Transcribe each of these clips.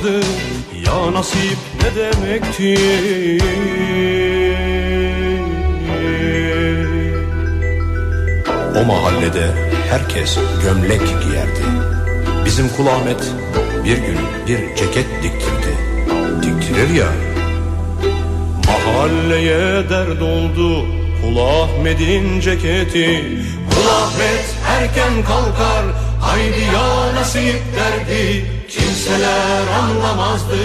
anlamazdı Ya nasip ne demekti O mahallede herkes gömlek giyerdi. Bizim Kul Ahmet bir gün bir ceket diktirdi. Diktirir ya. Mahalleye dert oldu Kul Ahmet'in ceketi. Kul Ahmet erken kalkar Haydi ya nasip derdi Kimseler anlamazdı.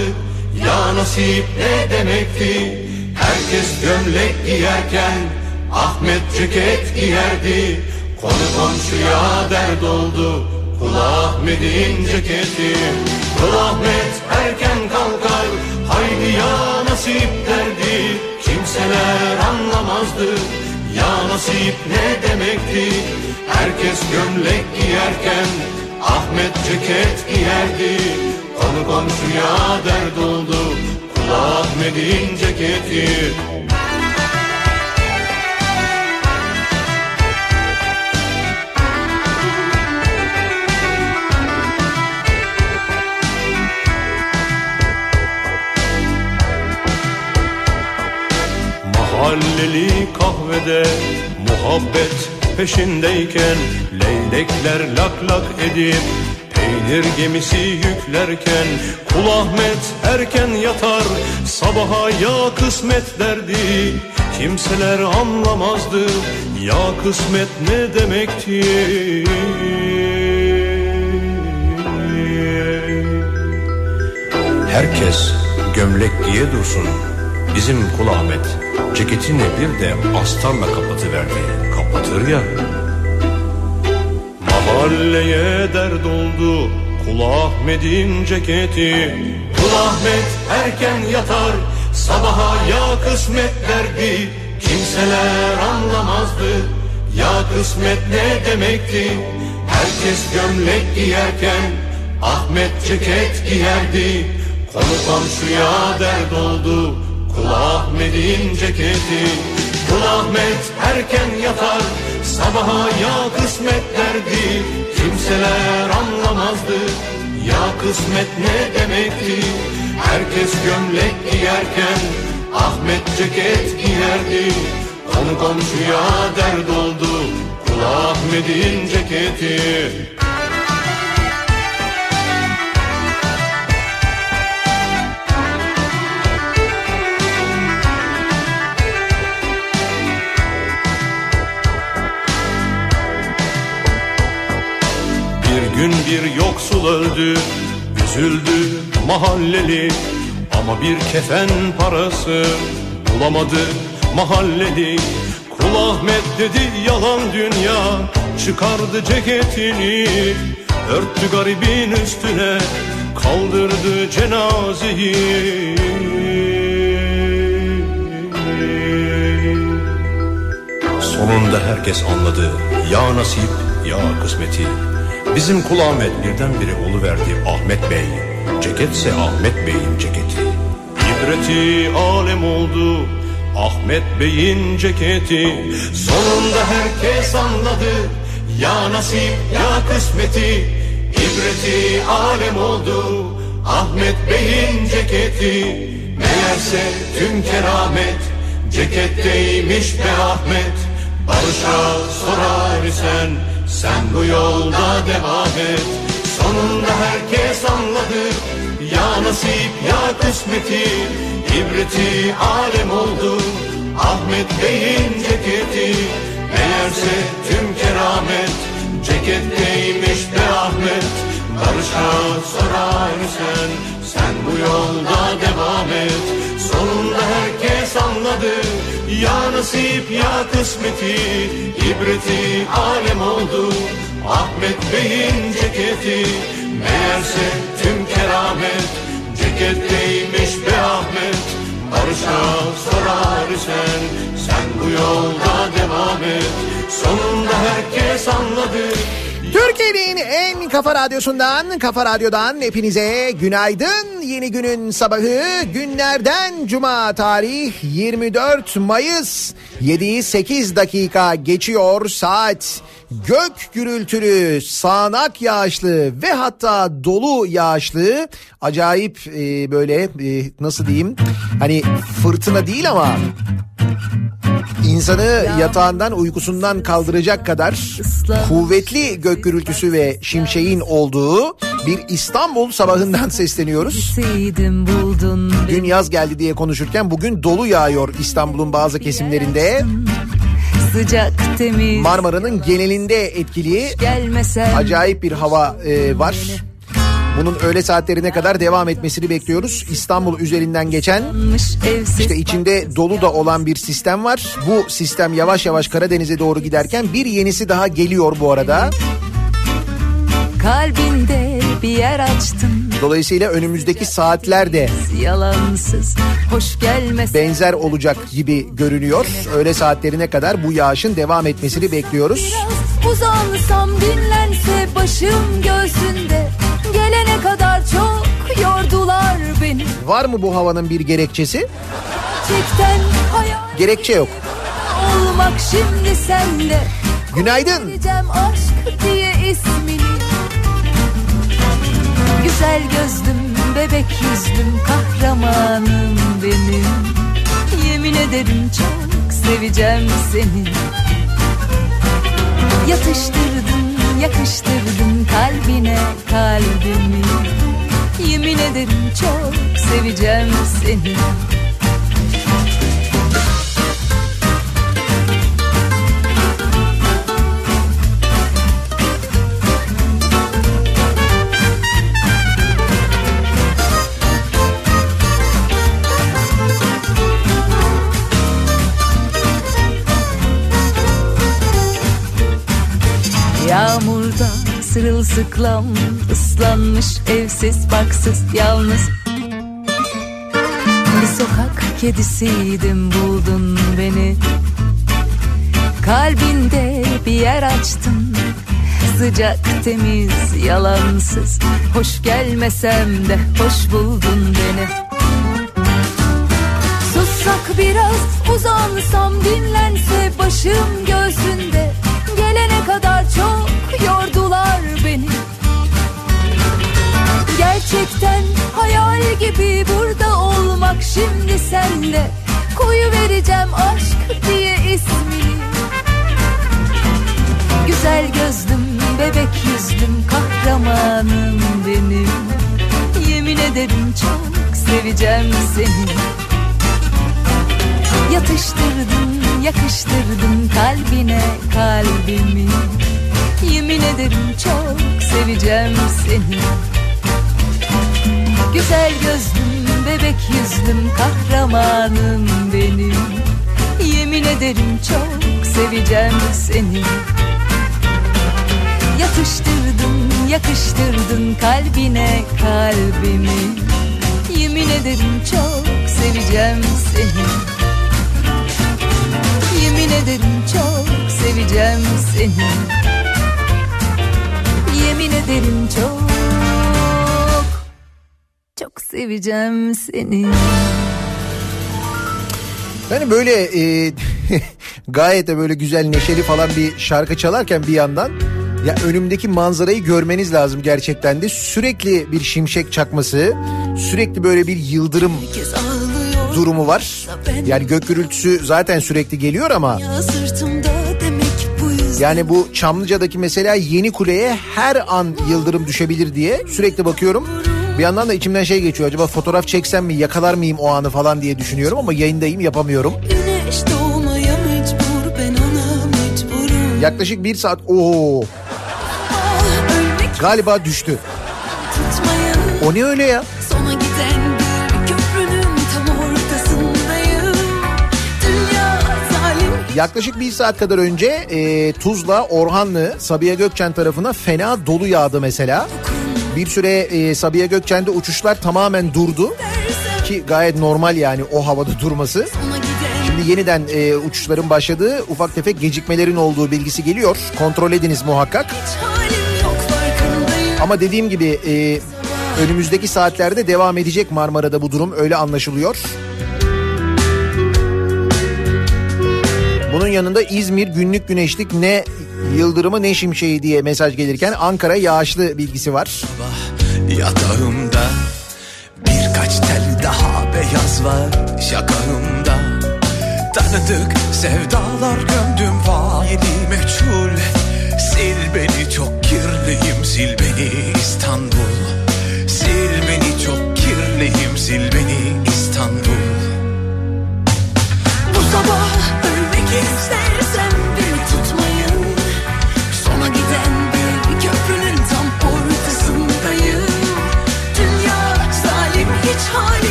Ya nasip ne demekti? Herkes gömlek giyerken Ahmet ceket giyerdi. Konu komşuya dert oldu. Kul Ahmet'in ceketi. Kul Ahmet erken kalkar. Haydi ya nasip derdi. Kimseler anlamazdı. Ya nasip ne demekti? Herkes gömlek giyerken Ahmet ceket giyerdi Konu komşuya dert oldu Kul Ahmet'in ceketi. Mahalleli kahvede muhabbet peşindeyken Leylekler lak lak edip peynir gemisi yüklerken Kul Ahmet erken yatar sabaha ya kısmet derdi. Kimseler anlamazdı ya kısmet ne demekti? Herkes gömlek giye dursun. Bizim Kul Ahmet ceketini bir de astarla kapatıverdi. Kapatır ya. Mahalleye dert oldu Kul Ahmet'in ceketi. Kul Ahmet erken yatar sabaha ya kısmet derdi. Kimseler anlamazdı ya kısmet ne demekti. Herkes gömlek giyerken Ahmet ceket giyerdi. Konu komşuya dert oldu Kul Ahmet'in ceketi Kul Ahmet erken yatar Sabaha ya kısmet derdi. Kimseler anlamazdı Ya kısmet ne demekti? Herkes gömlek giyerken Ahmet ceket giyerdi. Konu komşuya dert oldu Kul Ahmet'in ceketi Bir gün bir yoksul öldü Üzüldü mahalleli. Ama bir kefen parası Bulamadı mahalleli. Kul Ahmet dedi yalan dünya. Çıkardı ceketini Örttü garibin üstüne Kaldırdı cenazeyi. Sonunda herkes anladı ya nasip ya kısmeti Bizim Kul Ahmet birdenbire oluverdi Ahmet Bey. Ceketse Ahmet Bey'in ceketi. İbreti alem oldu Ahmet Bey'in ceketi. Sonunda herkes anladı Ya nasip ya kısmeti. İbreti alem oldu Ahmet Bey'in ceketi. Meğerse tüm keramet Ceketteymiş be Ahmet. Barış'a sorar isen Sen bu yolda devam et. Sonunda herkes anladı. Ya nasip ya kısmeti. İbreti alem oldu. Ahmet Bey'in ceketi. Meğerse tüm keramet. Ceketteymiş be Ahmet Barış'a sorar isen Sen bu yolda devam et. Sonunda herkes anladı. Ya nasip ya kısmeti. İbreti alem oldu. Ahmet Bey'in ceketi. Meğerse tüm keramet. Ceketteymiş be Ahmet. Barış'a sorar isen Sen bu yolda devam et. Sonunda herkes anladı Türkiye'nin en kafa radyosundan, kafa radyodan hepinize günaydın. Yeni günün sabahı günlerden cuma tarih 24 Mayıs 7'yi 8 dakika geçiyor saat. Gök gürültülü, sağanak yağışlı ve hatta dolu yağışlı acayip e, böyle e, nasıl diyeyim hani fırtına değil ama insanı yatağından uykusundan kaldıracak kadar kuvvetli gök gürültüsü ve şimşeğin olduğu bir İstanbul sabahından sesleniyoruz. Dün yaz geldi diye konuşurken bugün dolu yağıyor İstanbul'un bazı kesimlerinde. Sıcak temiz Marmara'nın genelinde etkili acayip bir hava e, var. Bunun öğle saatlerine kadar devam etmesini bekliyoruz. İstanbul üzerinden geçen işte içinde dolu da olan bir sistem var. Bu sistem yavaş yavaş Karadeniz'e doğru giderken bir yenisi daha geliyor bu arada. Kalbinde bir yer açtın. Dolayısıyla önümüzdeki saatlerde yalansız hoş gelmez. Benzer olacak gibi görünüyor. Öğle saatlerine kadar bu yağışın devam etmesini bekliyoruz. Biraz uzansam dinlense başım göğsünde Var mı bu havanın bir gerekçesi? Gerekçe yok. Olmak şimdi sende. Günaydın. aşk diye ismini. Güzel gözlüm, bebek yüzlüm, kahramanım benim. Yemin ederim çok seveceğim seni. Yatıştırdım yakıştırdım kalbine kalbimi Yemin ederim çok seveceğim seni. Yağmurda sırılsıklam ıslanmış evsiz baksız yalnız. Bir sokak kedisiydim buldun beni. Kalbinde bir yer açtın Sıcak temiz yalansız. Hoş gelmesem de hoş buldun beni. Sussak biraz uzansam dinlense başım göğsünde. Gelene kadar çok yordular beni. Gerçekten hayal gibi burada olmak şimdi senle Koyu vereceğim aşk diye ismini. Güzel gözlüm, bebek yüzlüm, kahramanım benim. Yemin ederim çok seveceğim seni. Yatıştırdım, yakıştırdım kalbine kalbimi Yemin ederim çok seveceğim seni. Güzel gözlüm, bebek yüzlüm, kahramanım benim. Yemin ederim çok seveceğim seni. Yatıştırdın, yakıştırdın kalbine kalbimi. Yemin ederim çok seveceğim seni. Yemin ederim çok seveceğim seni Yemin ederim çok Çok seveceğim seni. Yani böyle e, gayet de böyle güzel neşeli falan bir şarkı çalarken bir yandan ya önümdeki manzarayı görmeniz lazım gerçekten de. Sürekli bir şimşek çakması sürekli böyle bir yıldırım durumu var. Yani gök gürültüsü zaten sürekli geliyor ama yani bu Çamlıca'daki mesela yeni kuleye her an yıldırım düşebilir diye sürekli bakıyorum. Bir yandan da içimden şey geçiyor acaba fotoğraf çeksem mi yakalar mıyım o anı falan diye düşünüyorum ama yayındayım yapamıyorum. Mecbur, Yaklaşık bir saat ooo galiba düştü. O ne öyle ya? Yaklaşık bir saat kadar önce e, Tuzla, Orhanlı, Sabiha Gökçen tarafına fena dolu yağdı mesela. Bir süre e, Sabiha Gökçen'de uçuşlar tamamen durdu. Ki gayet normal yani o havada durması. Şimdi yeniden e, uçuşların başladığı ufak tefek gecikmelerin olduğu bilgisi geliyor. Kontrol ediniz muhakkak. Ama dediğim gibi e, önümüzdeki saatlerde devam edecek Marmara'da bu durum öyle anlaşılıyor. Bunun yanında İzmir günlük güneşlik ne yıldırımı ne şimşeği diye mesaj gelirken Ankara yağışlı bilgisi var. Yatağımda birkaç tel daha beyaz var. Şakağımda Tanıdık sevdalar gömdüm faili meçhul. Sil beni çok kirliyim sil beni İstanbul. Sil beni çok kirliyim sil beni İstanbul Stay.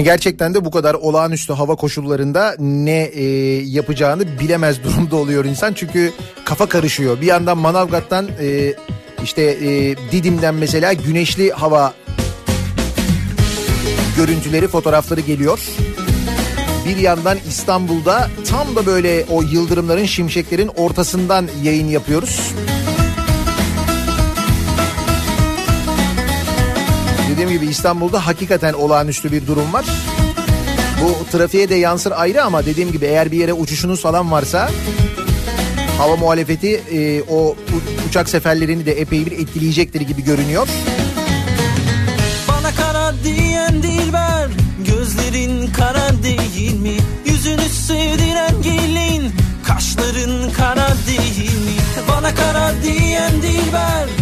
Yani gerçekten de bu kadar olağanüstü hava koşullarında ne e, yapacağını bilemez durumda oluyor insan. Çünkü kafa karışıyor. Bir yandan Manavgat'tan e, işte e, Didim'den mesela güneşli hava görüntüleri, fotoğrafları geliyor. Bir yandan İstanbul'da tam da böyle o yıldırımların, şimşeklerin ortasından yayın yapıyoruz. Dediğim gibi İstanbul'da hakikaten olağanüstü bir durum var. Bu trafiğe de yansır ayrı ama dediğim gibi eğer bir yere uçuşunuz falan varsa hava muhalefeti e, o uçak seferlerini de epey bir etkileyecektir gibi görünüyor. Bana kara diyen dilber Gözlerin kara değil mi? Yüzünü sevdiren gelin Kaşların kara değil mi? Bana kara diyen dilber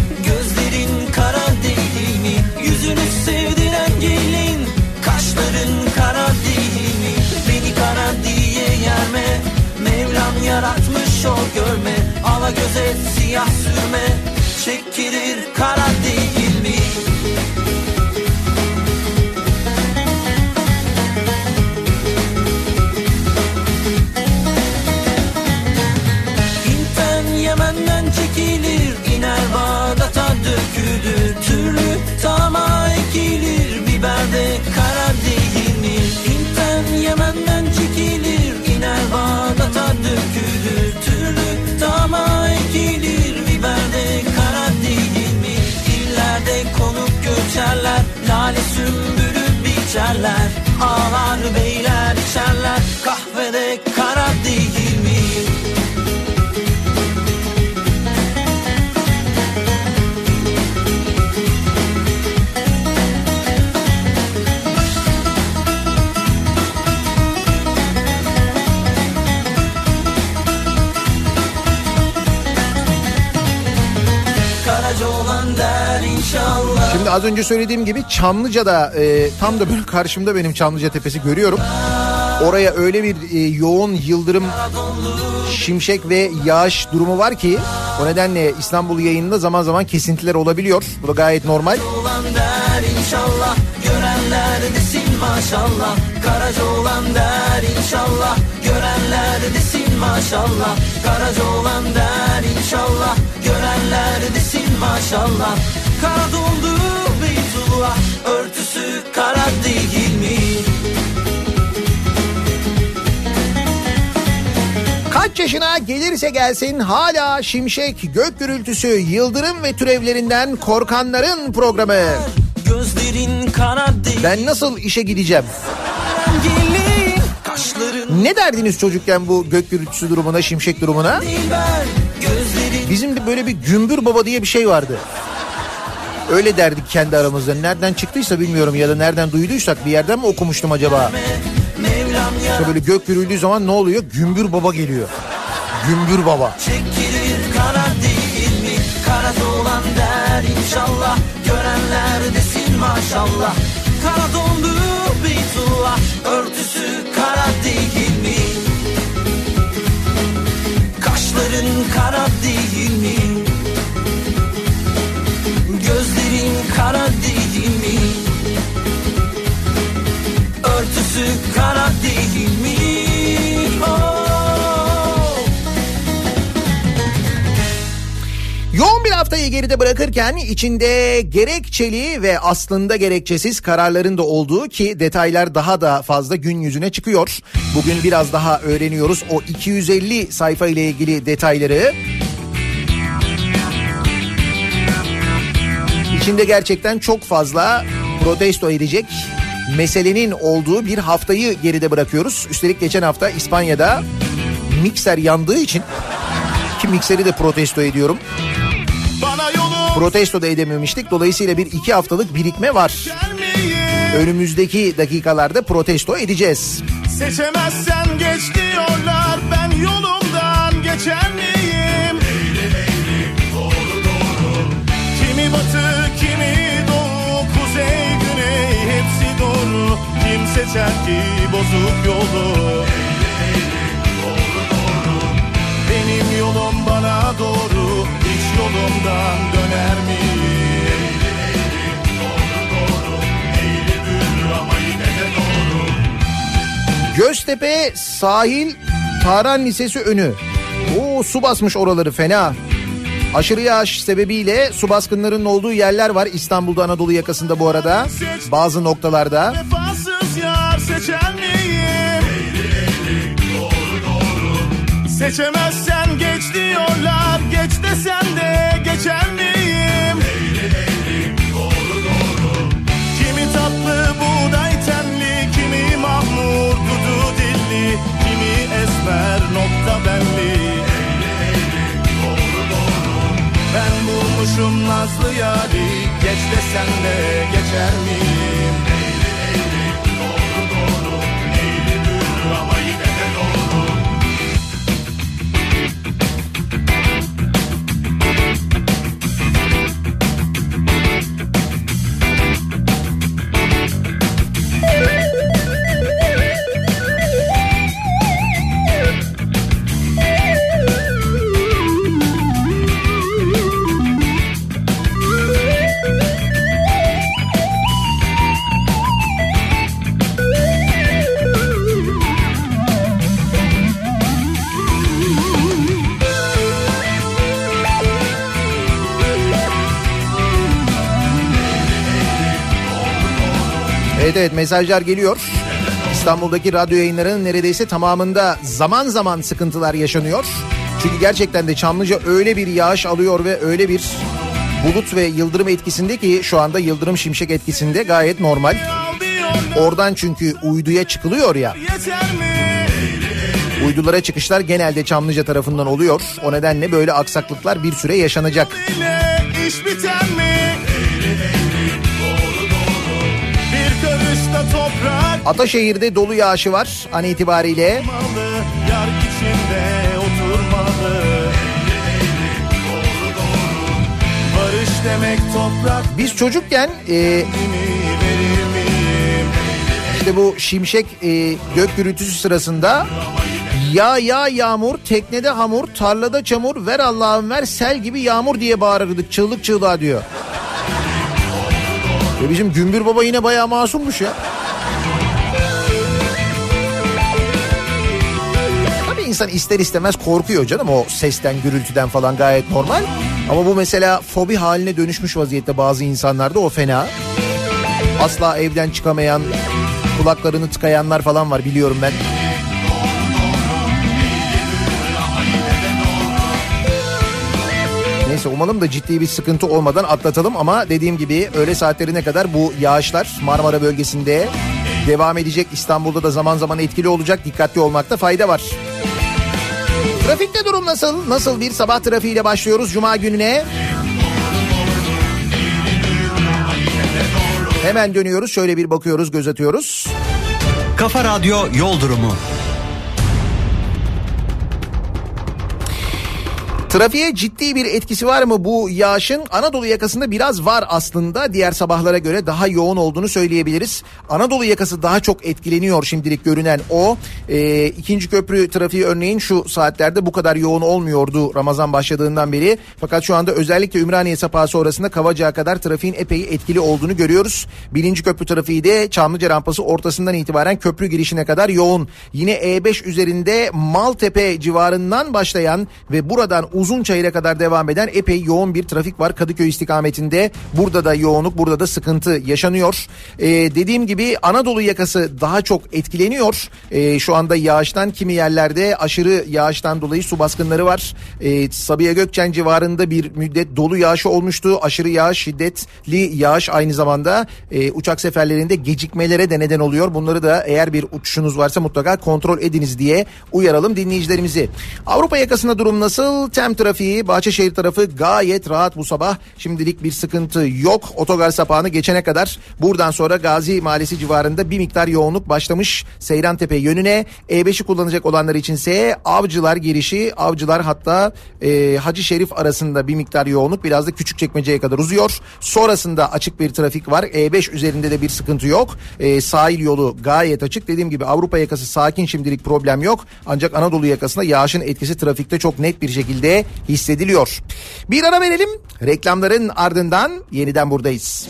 görme Ala göze siyah sürme. Çekilir kara değil beyler içerler. Kahvede kara değil Şimdi az önce söylediğim gibi Çamlıca'da e, tam da böyle karşımda benim Çamlıca Tepesi görüyorum. Oraya öyle bir e, yoğun yıldırım, şimşek ve yağış durumu var ki o nedenle İstanbul yayınında zaman zaman kesintiler olabiliyor. Bu da gayet normal. olan der inşallah Görenler desin maşallah Karaca olan der inşallah Görenler desin maşallah Karaca olan der inşallah Görenler desin maşallah Kara dondu Beytullah örtüsü kara değil mi? Kaç yaşına gelirse gelsin hala şimşek, gök gürültüsü, yıldırım ve türevlerinden korkanların programı. Gözlerin kara değil Ben nasıl işe gideceğim? Ne derdiniz çocukken bu gök gürültüsü durumuna, şimşek durumuna? Bizim de böyle bir gümbür baba diye bir şey vardı. Öyle derdik kendi aramızda. Nereden çıktıysa bilmiyorum ya da nereden duyduysak bir yerden mi okumuştum acaba? İşte böyle gök gürüldüğü zaman ne oluyor? Gümbür baba geliyor. Gümbür baba. Çekilir kara değil mi? Kara dolan der inşallah Görenler desin maşallah Kara dondu Beytullah Örtüsü kara değil mi? Kaşların kara değil mi? Gözlerin kara değil mi? Örtüsü kara değil mi? Yoğun bir haftayı geride bırakırken içinde gerekçeli ve aslında gerekçesiz kararların da olduğu ki detaylar daha da fazla gün yüzüne çıkıyor. Bugün biraz daha öğreniyoruz o 250 sayfa ile ilgili detayları. İçinde gerçekten çok fazla protesto edecek meselenin olduğu bir haftayı geride bırakıyoruz. Üstelik geçen hafta İspanya'da mikser yandığı için ki mikseri de protesto ediyorum. Protesto da edememiştik. Dolayısıyla bir iki haftalık birikme var. Önümüzdeki dakikalarda protesto edeceğiz. Seçemezsen geç diyorlar ben yolumdan geçer miyim? Seçer ki bozuk yolu? Benim yolum bana doğru hiç yolumdan döner miyim? Göztepe sahil Taran Lisesi önü. Oo su basmış oraları fena. Aşırı yağış sebebiyle su baskınlarının olduğu yerler var İstanbul'da Anadolu yakasında bu arada. Bazı noktalarda. Vefasız yar seçer miyim? Seçemezsen geç diyorlar Geç desen de geçer miyim? Kimi tatlı buğday tenli Kimi mahmur dudu dilli Kimi esmer nokta benli Ben bulmuşum nazlı yari Geç desen de geçer miyim? Evet mesajlar geliyor. İstanbul'daki radyo yayınlarının neredeyse tamamında zaman zaman sıkıntılar yaşanıyor. Çünkü gerçekten de Çamlıca öyle bir yağış alıyor ve öyle bir bulut ve yıldırım etkisinde ki şu anda yıldırım şimşek etkisinde gayet normal. Oradan çünkü uyduya çıkılıyor ya. Uydulara çıkışlar genelde Çamlıca tarafından oluyor. O nedenle böyle aksaklıklar bir süre yaşanacak. iş biter mi? Ataşehir'de dolu yağışı var an itibariyle. malı Yar içinde oturmalı Barış demek toprak Biz çocukken e? İşte bu şimşek e, gök gürültüsü sırasında ya ya yağmur, teknede hamur, tarlada çamur, ver Allah'ım ver sel gibi yağmur diye bağırırdık çığlık çığlığa diyor. Ve bizim Gümbür Baba yine bayağı masummuş ya. İnsan ister istemez korkuyor canım o sesten gürültüden falan gayet normal. Ama bu mesela fobi haline dönüşmüş vaziyette bazı insanlarda o fena. Asla evden çıkamayan, kulaklarını tıkayanlar falan var biliyorum ben. Neyse umalım da ciddi bir sıkıntı olmadan atlatalım ama dediğim gibi öğle saatlerine kadar bu yağışlar Marmara bölgesinde devam edecek. İstanbul'da da zaman zaman etkili olacak. Dikkatli olmakta fayda var. Trafikte durum nasıl? Nasıl bir sabah trafiğiyle başlıyoruz Cuma gününe? Hemen dönüyoruz şöyle bir bakıyoruz göz atıyoruz. Kafa Radyo Yol Durumu. Trafiğe ciddi bir etkisi var mı bu yağışın? Anadolu yakasında biraz var aslında. Diğer sabahlara göre daha yoğun olduğunu söyleyebiliriz. Anadolu yakası daha çok etkileniyor şimdilik görünen o. Ee, ikinci köprü trafiği örneğin şu saatlerde bu kadar yoğun olmuyordu Ramazan başladığından beri. Fakat şu anda özellikle Ümraniye sapağı sonrasında Kavacık'a kadar trafiğin epey etkili olduğunu görüyoruz. Birinci köprü trafiği de Çamlıca rampası ortasından itibaren köprü girişine kadar yoğun. Yine E5 üzerinde Maltepe civarından başlayan ve buradan uzun çayıra kadar devam eden epey yoğun bir trafik var Kadıköy istikametinde. Burada da yoğunluk, burada da sıkıntı yaşanıyor. Ee, dediğim gibi Anadolu yakası daha çok etkileniyor. Ee, şu anda yağıştan kimi yerlerde aşırı yağıştan dolayı su baskınları var. Ee, Sabiha Gökçen civarında bir müddet dolu yağışı olmuştu. Aşırı yağış, şiddetli yağış aynı zamanda e, uçak seferlerinde gecikmelere de neden oluyor. Bunları da eğer bir uçuşunuz varsa mutlaka kontrol ediniz diye uyaralım dinleyicilerimizi. Avrupa yakasında durum nasıl? Tem trafiği Bahçeşehir tarafı gayet rahat bu sabah. Şimdilik bir sıkıntı yok. Otogar sapağını geçene kadar buradan sonra Gazi Mahallesi civarında bir miktar yoğunluk başlamış Seyrantepe yönüne. E5'i kullanacak olanlar içinse Avcılar girişi, Avcılar hatta e, Hacı Şerif arasında bir miktar yoğunluk biraz da küçük çekmeceye kadar uzuyor. Sonrasında açık bir trafik var. E5 üzerinde de bir sıkıntı yok. E, sahil yolu gayet açık. Dediğim gibi Avrupa yakası sakin şimdilik problem yok. Ancak Anadolu yakasında yağışın etkisi trafikte çok net bir şekilde hissediliyor. Bir ara verelim. Reklamların ardından yeniden buradayız.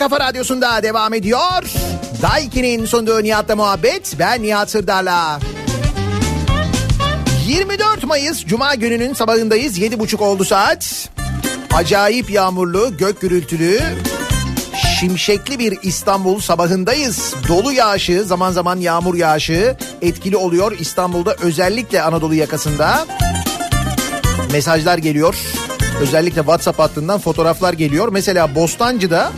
Kafa radyosunda devam ediyor. Daiki'nin sunduğu Nihat'la muhabbet. Ben Nihat Sırdar'la. 24 Mayıs Cuma gününün sabahındayız. 7.30 oldu saat. Acayip yağmurlu, gök gürültülü, şimşekli bir İstanbul sabahındayız. Dolu yağışı, zaman zaman yağmur yağışı etkili oluyor İstanbul'da özellikle Anadolu yakasında. Mesajlar geliyor. Özellikle WhatsApp hattından fotoğraflar geliyor. Mesela Bostancı'da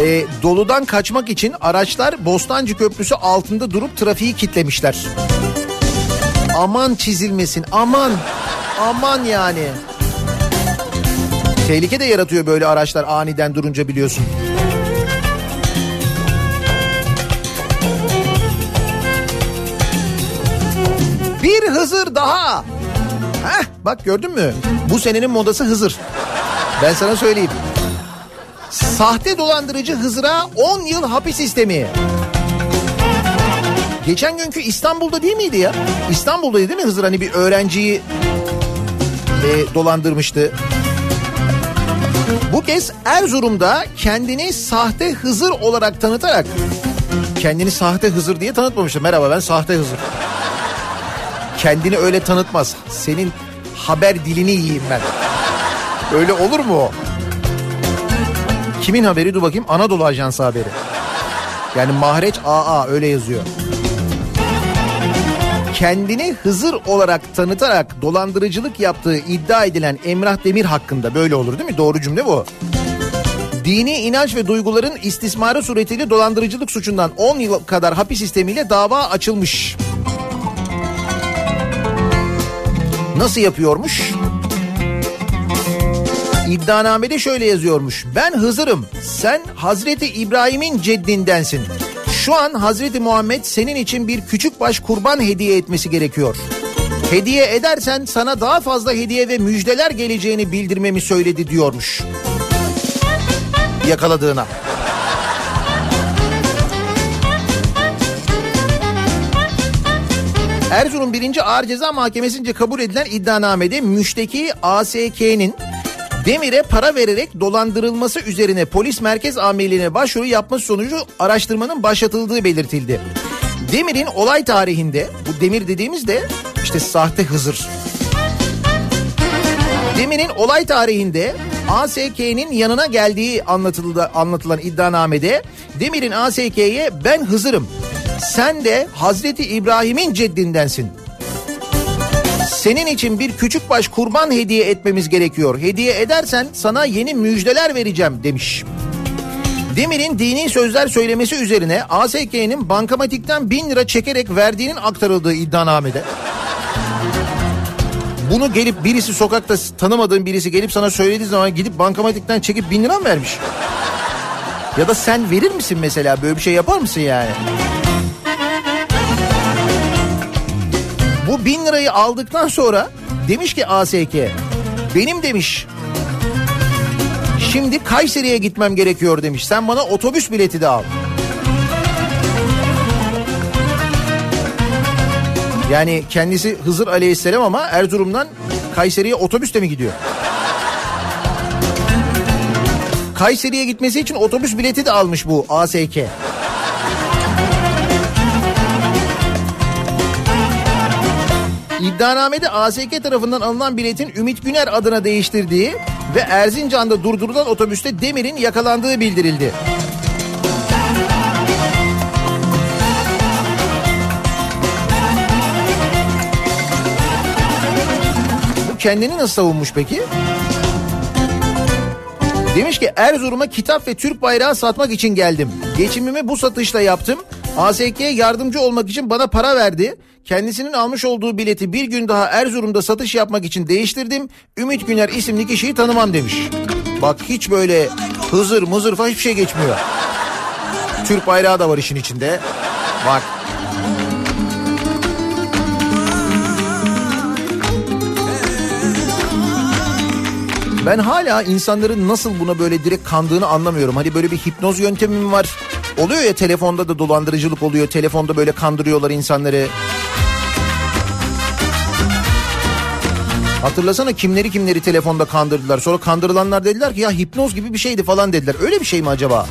e, doludan kaçmak için araçlar Bostancı Köprüsü altında durup trafiği kitlemişler. Aman çizilmesin aman aman yani. Tehlike de yaratıyor böyle araçlar aniden durunca biliyorsun. Bir Hızır daha. Heh, bak gördün mü? Bu senenin modası Hızır. Ben sana söyleyeyim. Sahte dolandırıcı Hızır'a 10 yıl hapis sistemi. Geçen günkü İstanbul'da değil miydi ya? İstanbul'daydı değil mi Hızır? Hani bir öğrenciyi e, dolandırmıştı. Bu kez Erzurum'da kendini sahte Hızır olarak tanıtarak kendini sahte Hızır diye tanıtmamıştı. Merhaba ben sahte Hızır. Kendini öyle tanıtmaz. Senin haber dilini yiyeyim ben. Öyle olur mu? Kimin haberi dur bakayım Anadolu Ajansı haberi. Yani Mahreç AA öyle yazıyor. Kendini Hızır olarak tanıtarak dolandırıcılık yaptığı iddia edilen Emrah Demir hakkında böyle olur değil mi? Doğru cümle bu. Dini inanç ve duyguların istismarı suretiyle dolandırıcılık suçundan 10 yıl kadar hapis sistemiyle dava açılmış. Nasıl yapıyormuş? İddianamede şöyle yazıyormuş. Ben Hızır'ım. Sen Hazreti İbrahim'in ceddindensin. Şu an Hazreti Muhammed senin için bir küçük baş kurban hediye etmesi gerekiyor. Hediye edersen sana daha fazla hediye ve müjdeler geleceğini bildirmemi söyledi diyormuş. Yakaladığına. Erzurum 1. Ağır Ceza Mahkemesi'nce kabul edilen iddianamede müşteki ASK'nin Demir'e para vererek dolandırılması üzerine polis merkez amirliğine başvuru yapması sonucu araştırmanın başlatıldığı belirtildi. Demir'in olay tarihinde bu Demir dediğimiz de işte sahte Hızır. Demir'in olay tarihinde ASK'nin yanına geldiği anlatıldı, anlatılan iddianamede Demir'in ASK'ye ben Hızır'ım. Sen de Hazreti İbrahim'in ceddindensin. Senin için bir küçük baş kurban hediye etmemiz gerekiyor. Hediye edersen sana yeni müjdeler vereceğim demiş. Demir'in dini sözler söylemesi üzerine ASK'nin bankamatikten bin lira çekerek verdiğinin aktarıldığı iddianamede. Bunu gelip birisi sokakta tanımadığın birisi gelip sana söylediği zaman gidip bankamatikten çekip bin lira mı vermiş? Ya da sen verir misin mesela böyle bir şey yapar mısın yani? Bu bin lirayı aldıktan sonra demiş ki ASK benim demiş şimdi Kayseri'ye gitmem gerekiyor demiş sen bana otobüs bileti de al. Yani kendisi Hızır Aleyhisselam ama Erzurum'dan Kayseri'ye otobüsle mi gidiyor? Kayseri'ye gitmesi için otobüs bileti de almış bu ASK. İddianamede ASK tarafından alınan biletin Ümit Güner adına değiştirdiği ve Erzincan'da durdurulan otobüste Demir'in yakalandığı bildirildi. Bu kendini nasıl savunmuş peki? Demiş ki Erzurum'a kitap ve Türk bayrağı satmak için geldim. Geçimimi bu satışla yaptım. ASK'ye yardımcı olmak için bana para verdi. Kendisinin almış olduğu bileti bir gün daha Erzurum'da satış yapmak için değiştirdim. Ümit Güner isimli kişiyi tanımam demiş. Bak hiç böyle hızır mızır falan hiçbir şey geçmiyor. Türk bayrağı da var işin içinde. Bak. Ben hala insanların nasıl buna böyle direkt kandığını anlamıyorum. Hani böyle bir hipnoz yöntemi mi var? Oluyor ya telefonda da dolandırıcılık oluyor. Telefonda böyle kandırıyorlar insanları. Hatırlasana kimleri kimleri telefonda kandırdılar. Sonra kandırılanlar dediler ki ya hipnoz gibi bir şeydi falan dediler. Öyle bir şey mi acaba?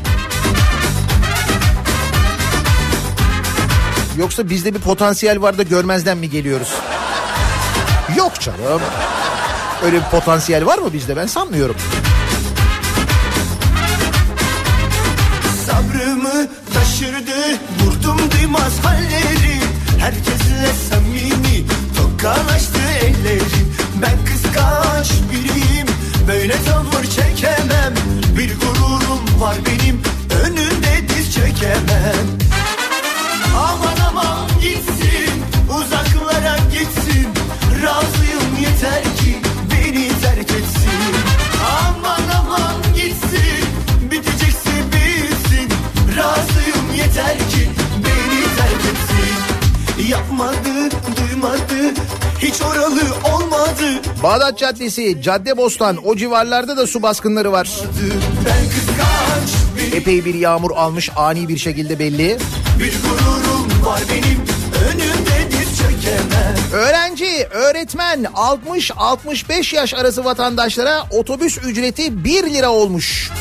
Yoksa bizde bir potansiyel var da görmezden mi geliyoruz? Yok canım. Öyle bir potansiyel var mı bizde ben sanmıyorum. Sabrımı taşırdı vurdum duymaz halleri Herkesle samimi tokalaştı ellerim Ben kıskanç biriyim böyle tavır çekemem. Bir gururum var benim önünde diz çekemem. Aman aman gitsin uzaklara gitsin. Razıyım yeter ki beni terk etsin. Aman aman gitsin bitecekse bitsin. Razıyım yeter ki beni terk etsin. Yapmadı duymadı hiç oralı olmadı Bağdat Caddesi, Caddebostan o civarlarda da su baskınları var. Ben bir, Epey bir yağmur almış ani bir şekilde belli. bir gururum var benim önümde diz çekemem Öğrenci, öğretmen 60-65 yaş arası vatandaşlara otobüs ücreti 1 lira olmuş.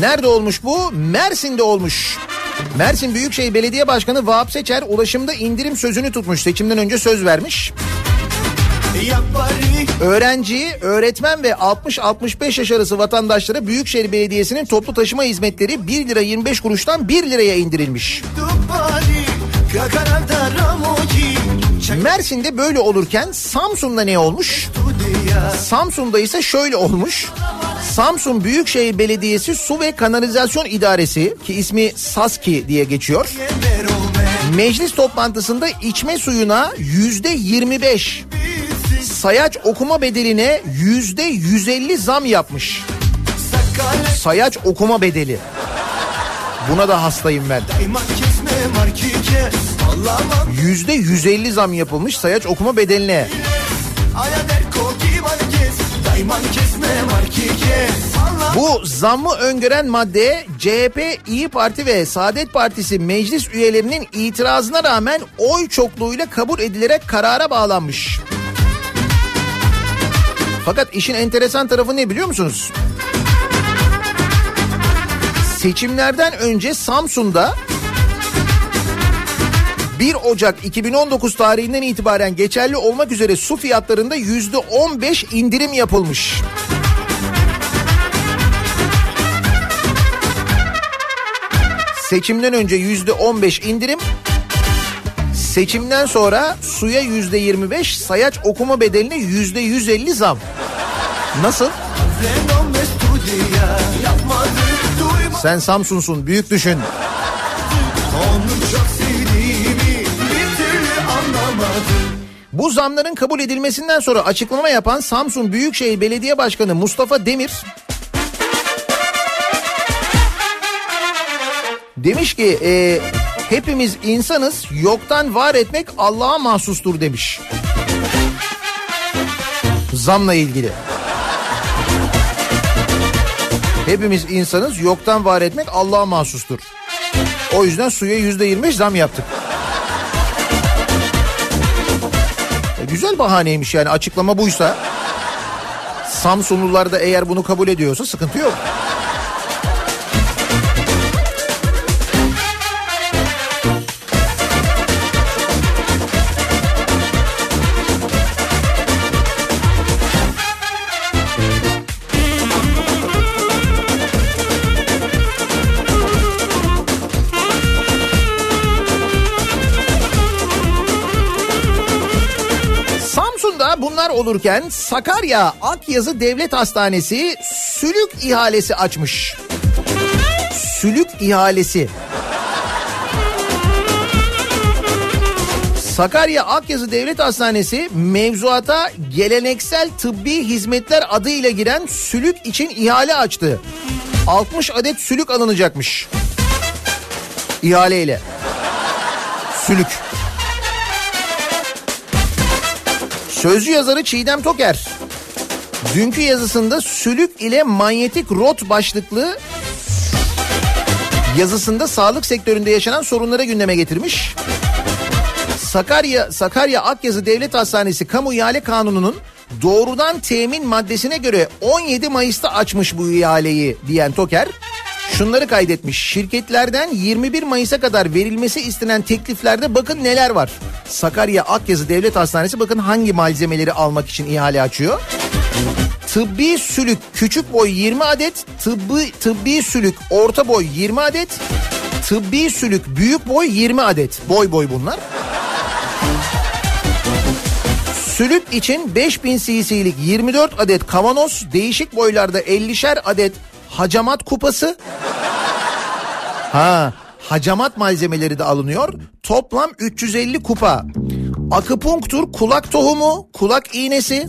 Nerede olmuş bu? Mersin'de olmuş. Mersin Büyükşehir Belediye Başkanı Vahap Seçer ulaşımda indirim sözünü tutmuş. Seçimden önce söz vermiş. Yap bari Öğrenci, öğretmen ve 60-65 yaş arası vatandaşlara Büyükşehir Belediyesi'nin toplu taşıma hizmetleri 1 lira 25 kuruştan 1 liraya indirilmiş. Mersin'de böyle olurken Samsun'da ne olmuş? Samsun'da ise şöyle olmuş. Samsun Büyükşehir Belediyesi Su ve Kanalizasyon İdaresi ki ismi SASKİ diye geçiyor. Meclis toplantısında içme suyuna yüzde 25 sayaç okuma bedeline yüzde 150 zam yapmış. Sayaç okuma bedeli. Buna da hastayım ben. Yüzde 150 zam yapılmış sayaç okuma bedeline. Aya der kes Bu zammı öngören madde CHP, İyi Parti ve Saadet Partisi meclis üyelerinin itirazına rağmen oy çokluğuyla kabul edilerek karara bağlanmış. Fakat işin enteresan tarafı ne biliyor musunuz? Seçimlerden önce Samsun'da 1 Ocak 2019 tarihinden itibaren geçerli olmak üzere su fiyatlarında %15 indirim yapılmış. Seçimden önce %15 indirim, seçimden sonra suya %25, sayaç okuma bedeline %150 zam. Nasıl? Sen Samsun'sun büyük düşün. Bu zamların kabul edilmesinden sonra açıklama yapan Samsun Büyükşehir Belediye Başkanı Mustafa Demir demiş ki e, hepimiz insanız yoktan var etmek Allah'a mahsustur demiş. Zamla ilgili. Hepimiz insanız yoktan var etmek Allah'a mahsustur. O yüzden suya yüzde yirmi zam yaptık. E, Güzel bahaneymiş yani açıklama buysa. Samsunlular da eğer bunu kabul ediyorsa sıkıntı yok. Olurken Sakarya Akyazı Devlet Hastanesi sülük ihalesi açmış. Sülük ihalesi. Sakarya Akyazı Devlet Hastanesi mevzuata geleneksel tıbbi hizmetler adıyla giren sülük için ihale açtı. 60 adet sülük alınacakmış. İhaleyle. Sülük. Sözcü yazarı Çiğdem Toker dünkü yazısında sülük ile manyetik rot başlıklı yazısında sağlık sektöründe yaşanan sorunlara gündeme getirmiş. Sakarya Sakarya Akyazı Devlet Hastanesi Kamu İhale Kanunu'nun doğrudan temin maddesine göre 17 Mayıs'ta açmış bu ihaleyi diyen Toker şunları kaydetmiş. Şirketlerden 21 Mayıs'a kadar verilmesi istenen tekliflerde bakın neler var. Sakarya Akyazı Devlet Hastanesi bakın hangi malzemeleri almak için ihale açıyor. Tıbbi sülük küçük boy 20 adet, tıbbi, tıbbi sülük orta boy 20 adet, tıbbi sülük büyük boy 20 adet. Boy boy bunlar. Sülük için 5000 cc'lik 24 adet kavanoz, değişik boylarda 50'şer adet hacamat kupası. Ha, hacamat malzemeleri de alınıyor. Toplam 350 kupa. Akupunktur, kulak tohumu, kulak iğnesi.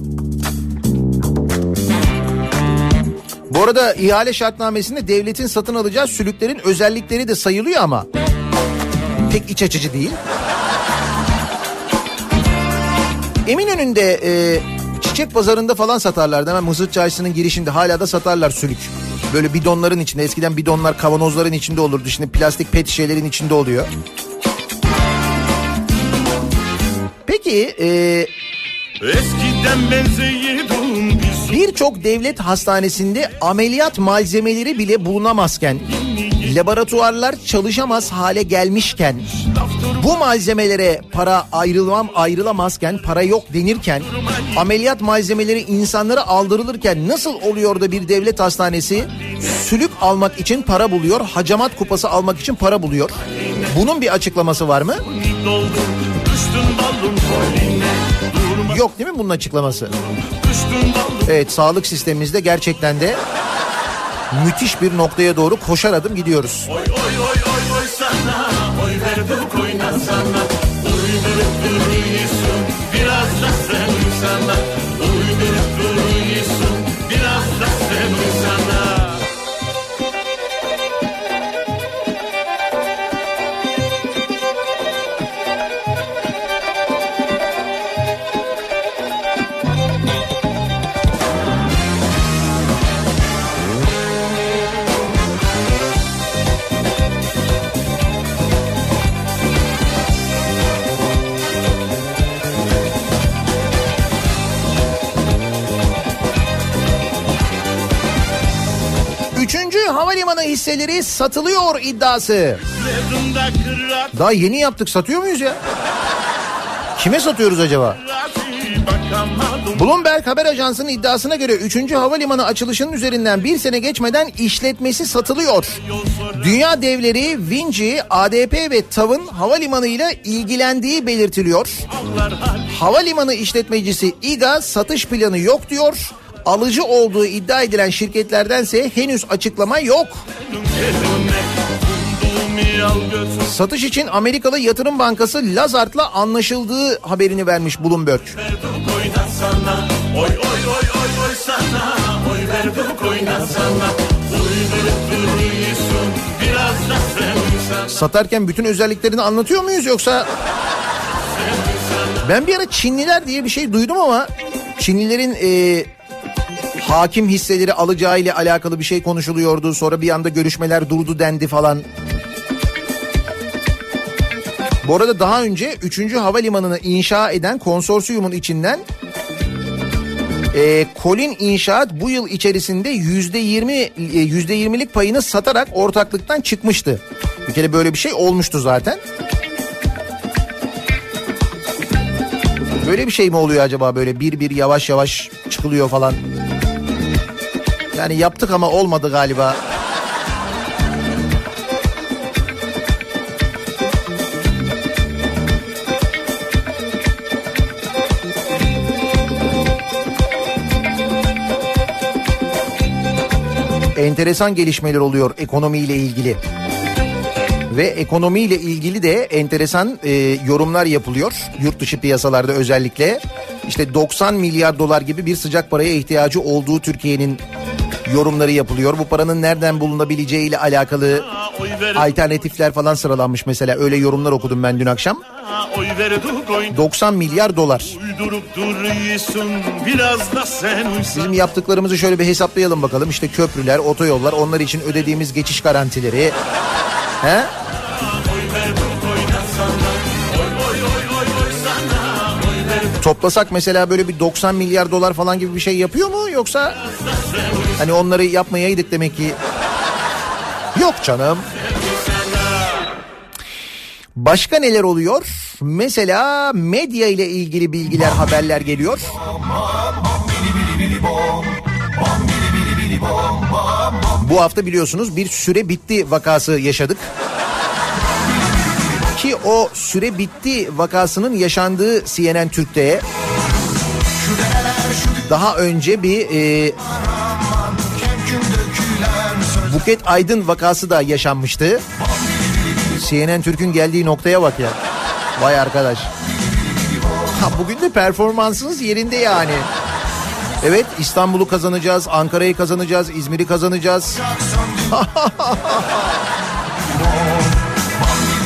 Bu arada ihale şartnamesinde devletin satın alacağı sülüklerin özellikleri de sayılıyor ama pek iç açıcı değil. Eminönü'nde e, çiçek pazarında falan satarlardı. Hemen Mısır Çarşısı'nın girişinde hala da satarlar sülük. Böyle bidonların içinde. Eskiden bidonlar kavanozların içinde olurdu. Şimdi plastik pet şişelerin içinde oluyor. Peki e, birçok devlet hastanesinde ameliyat malzemeleri bile bulunamazken laboratuvarlar çalışamaz hale gelmişken bu malzemelere para ayrılamam ayrılamazken para yok denirken ameliyat malzemeleri insanlara aldırılırken nasıl oluyor da bir devlet hastanesi sülük almak için para buluyor hacamat kupası almak için para buluyor bunun bir açıklaması var mı? Yok değil mi bunun açıklaması? Evet sağlık sistemimizde gerçekten de müthiş bir noktaya doğru koşar adım gidiyoruz. Oy oy oy oy oy sana Oy oynasana Uydurup havalimanı hisseleri satılıyor iddiası. Daha yeni yaptık satıyor muyuz ya? Kime satıyoruz acaba? Bloomberg haber ajansının iddiasına göre 3. havalimanı açılışının üzerinden bir sene geçmeden işletmesi satılıyor. Dünya devleri Vinci, ADP ve TAV'ın havalimanıyla ilgilendiği belirtiliyor. Havalimanı işletmecisi İGA satış planı yok diyor. Alıcı olduğu iddia edilen şirketlerdense henüz açıklama yok. Satış için Amerikalı Yatırım Bankası Lazard'la anlaşıldığı haberini vermiş Bloomberg. Satarken bütün özelliklerini anlatıyor muyuz yoksa... Ben bir ara Çinliler diye bir şey duydum ama Çinlilerin e, hakim hisseleri alacağı ile alakalı bir şey konuşuluyordu. Sonra bir anda görüşmeler durdu dendi falan. Bu arada daha önce 3. havalimanını inşa eden konsorsiyumun içinden e, Colin İnşaat bu yıl içerisinde %20 e, %20'lik payını satarak ortaklıktan çıkmıştı. Bir kere böyle bir şey olmuştu zaten. Böyle bir şey mi oluyor acaba böyle bir bir yavaş yavaş çıkılıyor falan. Yani yaptık ama olmadı galiba. Enteresan gelişmeler oluyor ekonomiyle ilgili. Ve ekonomiyle ilgili de enteresan e, yorumlar yapılıyor. Yurt dışı piyasalarda özellikle. İşte 90 milyar dolar gibi bir sıcak paraya ihtiyacı olduğu Türkiye'nin yorumları yapılıyor. Bu paranın nereden bulunabileceği ile alakalı alternatifler falan sıralanmış mesela. Öyle yorumlar okudum ben dün akşam. Oy verduk oyn 90 milyar dolar. Bizim yaptıklarımızı şöyle bir hesaplayalım bakalım. İşte köprüler, otoyollar, onlar için ödediğimiz geçiş garantileri. He? Toplasak mesela böyle bir 90 milyar dolar falan gibi bir şey yapıyor mu yoksa hani onları yapmayaydık demek ki yok canım. Başka neler oluyor? Mesela medya ile ilgili bilgiler, haberler geliyor. Bu hafta biliyorsunuz bir süre bitti vakası yaşadık. Ki o süre bitti vakasının yaşandığı CNN Türk'te daha önce bir e, Buket Aydın vakası da yaşanmıştı. CNN Türk'ün geldiği noktaya bak ya. Vay arkadaş. Ha, bugün de performansınız yerinde yani. Evet İstanbul'u kazanacağız, Ankara'yı kazanacağız, İzmir'i kazanacağız.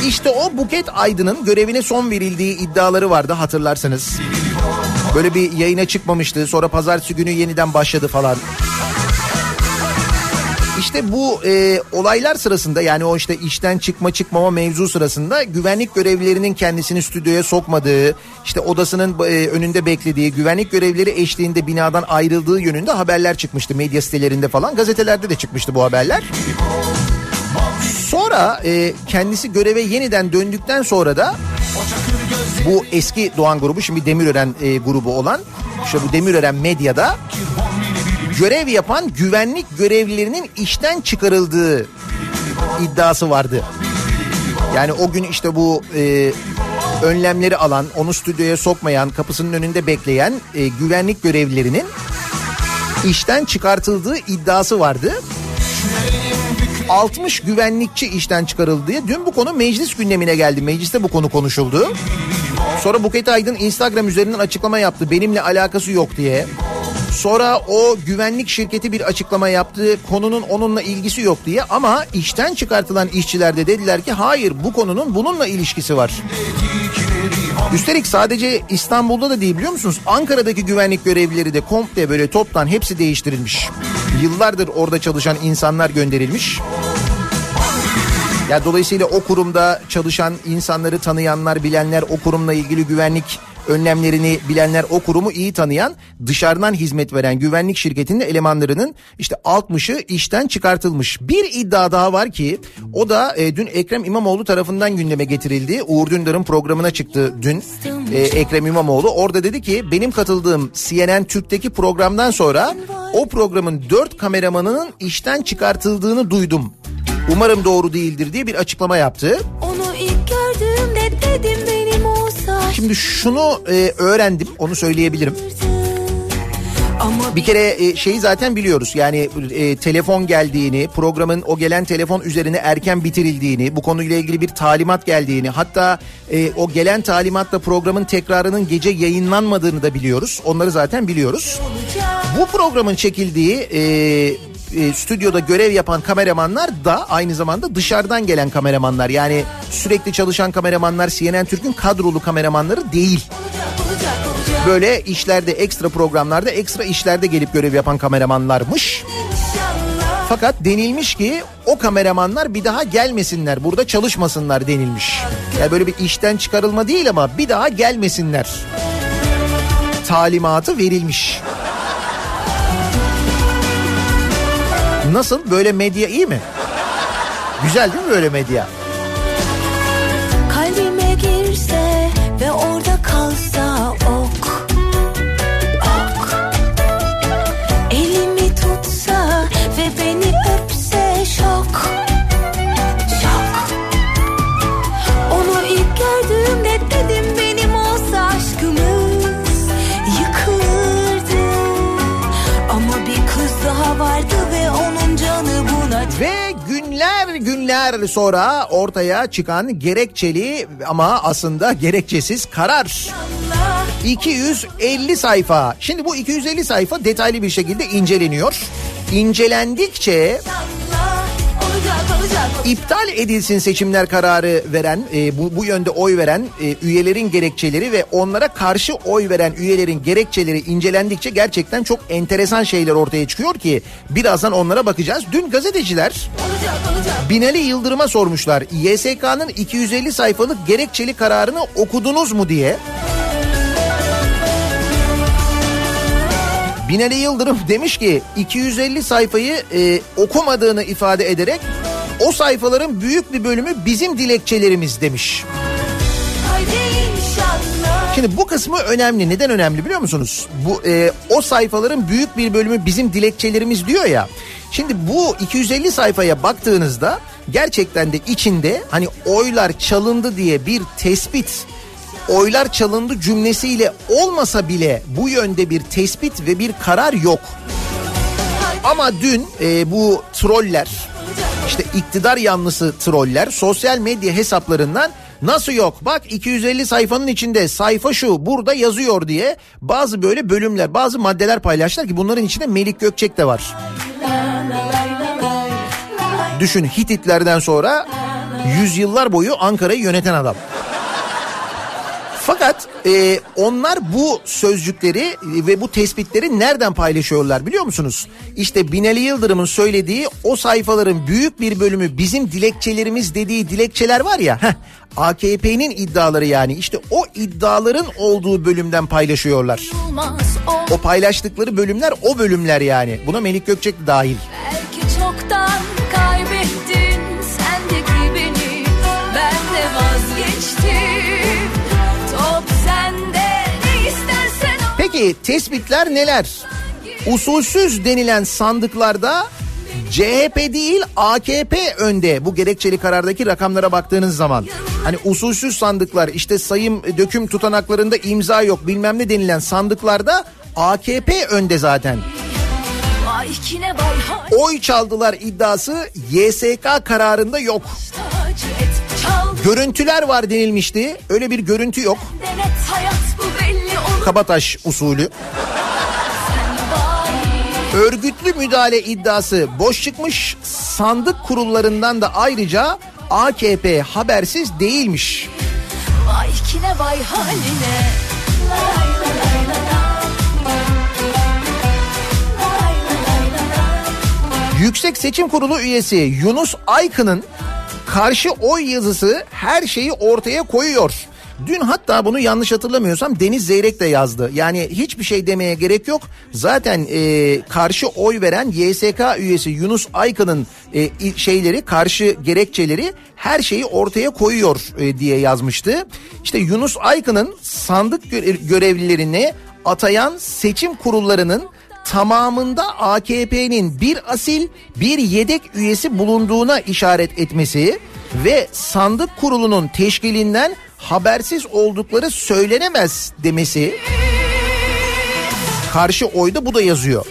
İşte o Buket Aydın'ın görevine son verildiği iddiaları vardı hatırlarsanız. Böyle bir yayına çıkmamıştı. Sonra pazartesi günü yeniden başladı falan. İşte bu e, olaylar sırasında yani o işte işten çıkma çıkmama mevzu sırasında güvenlik görevlilerinin kendisini stüdyoya sokmadığı, işte odasının e, önünde beklediği, güvenlik görevlileri eşliğinde binadan ayrıldığı yönünde haberler çıkmıştı medya sitelerinde falan. Gazetelerde de çıkmıştı bu haberler. Sonra e, kendisi göreve yeniden döndükten sonra da bu eski Doğan grubu şimdi Demirören e, grubu olan işte bu Demirören medyada görev yapan güvenlik görevlilerinin işten çıkarıldığı iddiası vardı. Yani o gün işte bu e, önlemleri alan, onu stüdyoya sokmayan, kapısının önünde bekleyen e, güvenlik görevlilerinin işten çıkartıldığı iddiası vardı. 60 güvenlikçi işten çıkarıldı diye. Dün bu konu meclis gündemine geldi. Mecliste bu konu konuşuldu. Sonra Buket Aydın Instagram üzerinden açıklama yaptı. Benimle alakası yok diye. Sonra o güvenlik şirketi bir açıklama yaptı. Konunun onunla ilgisi yok diye. Ama işten çıkartılan işçiler de dediler ki hayır bu konunun bununla ilişkisi var. Üstelik sadece İstanbul'da da değil biliyor musunuz? Ankara'daki güvenlik görevlileri de komple böyle toptan hepsi değiştirilmiş. Yıllardır orada çalışan insanlar gönderilmiş. Ya dolayısıyla o kurumda çalışan insanları tanıyanlar, bilenler, o kurumla ilgili güvenlik önlemlerini bilenler o kurumu iyi tanıyan dışarıdan hizmet veren güvenlik şirketinin elemanlarının işte 60'ı işten çıkartılmış. Bir iddia daha var ki o da e, dün Ekrem İmamoğlu tarafından gündeme getirildi. Uğur Dündar'ın programına çıktı dün e, Ekrem İmamoğlu. Orada dedi ki benim katıldığım CNN Türk'teki programdan sonra o programın dört kameramanının işten çıkartıldığını duydum. Umarım doğru değildir diye bir açıklama yaptı. Onu ilk gördüğümde dedim Şimdi şunu e, öğrendim onu söyleyebilirim. Bir kere e, şeyi zaten biliyoruz yani e, telefon geldiğini programın o gelen telefon üzerine erken bitirildiğini bu konuyla ilgili bir talimat geldiğini hatta e, o gelen talimatla programın tekrarının gece yayınlanmadığını da biliyoruz onları zaten biliyoruz. Bu programın çekildiği e, stüdyoda görev yapan kameramanlar da aynı zamanda dışarıdan gelen kameramanlar yani sürekli çalışan kameramanlar CNN Türk'ün kadrolu kameramanları değil. Böyle işlerde ekstra programlarda ekstra işlerde gelip görev yapan kameramanlarmış. Fakat denilmiş ki o kameramanlar bir daha gelmesinler burada çalışmasınlar denilmiş. Yani böyle bir işten çıkarılma değil ama bir daha gelmesinler. Talimatı verilmiş. Nasıl böyle medya iyi mi? Güzel değil mi böyle medya? Günler sonra ortaya çıkan gerekçeli ama aslında gerekçesiz karar. 250 sayfa. Şimdi bu 250 sayfa detaylı bir şekilde inceleniyor. İncelendikçe iptal edilsin seçimler kararı veren, e, bu, bu yönde oy veren e, üyelerin gerekçeleri ve onlara karşı oy veren üyelerin gerekçeleri incelendikçe gerçekten çok enteresan şeyler ortaya çıkıyor ki birazdan onlara bakacağız. Dün gazeteciler olacak olacak Binali Yıldırım'a sormuşlar. YSK'nın 250 sayfalık gerekçeli kararını okudunuz mu diye. Binali Yıldırım demiş ki 250 sayfayı e, okumadığını ifade ederek o sayfaların büyük bir bölümü bizim dilekçelerimiz demiş. Şimdi bu kısmı önemli. Neden önemli biliyor musunuz? Bu e, o sayfaların büyük bir bölümü bizim dilekçelerimiz diyor ya. Şimdi bu 250 sayfaya baktığınızda gerçekten de içinde hani oylar çalındı diye bir tespit oylar çalındı cümlesiyle olmasa bile bu yönde bir tespit ve bir karar yok. Ama dün e, bu troller işte iktidar yanlısı troller sosyal medya hesaplarından nasıl yok bak 250 sayfanın içinde sayfa şu burada yazıyor diye bazı böyle bölümler bazı maddeler paylaştılar ki bunların içinde Melik Gökçek de var. Düşün Hititlerden sonra yüzyıllar boyu Ankara'yı yöneten adam. Fakat e, onlar bu sözcükleri ve bu tespitleri nereden paylaşıyorlar biliyor musunuz? İşte Binali Yıldırım'ın söylediği o sayfaların büyük bir bölümü bizim dilekçelerimiz dediği dilekçeler var ya. Heh, AKP'nin iddiaları yani işte o iddiaların olduğu bölümden paylaşıyorlar. o paylaştıkları bölümler o bölümler yani. Buna Melik Gökçek de dahil. Belki Peki tespitler neler? Usulsüz denilen sandıklarda CHP değil AKP önde bu gerekçeli karardaki rakamlara baktığınız zaman. Hani usulsüz sandıklar işte sayım döküm tutanaklarında imza yok bilmem ne denilen sandıklarda AKP önde zaten. Oy çaldılar iddiası YSK kararında yok. Görüntüler var denilmişti. Öyle bir görüntü yok. denet Kabataş usulü. Örgütlü müdahale iddiası boş çıkmış. Sandık kurullarından da ayrıca AKP habersiz değilmiş. vay kine vay haline lay lay lay. Yüksek Seçim Kurulu üyesi Yunus Aykın'ın karşı oy yazısı her şeyi ortaya koyuyor. Dün hatta bunu yanlış hatırlamıyorsam Deniz Zeyrek de yazdı. Yani hiçbir şey demeye gerek yok. Zaten e, karşı oy veren YSK üyesi Yunus Aykın'ın e, şeyleri karşı gerekçeleri her şeyi ortaya koyuyor e, diye yazmıştı. İşte Yunus Aykın'ın sandık görevlilerini atayan seçim kurullarının tamamında AKP'nin bir asil bir yedek üyesi bulunduğuna işaret etmesi ve sandık kurulunun teşkilinden habersiz oldukları söylenemez demesi karşı oyda bu da yazıyor.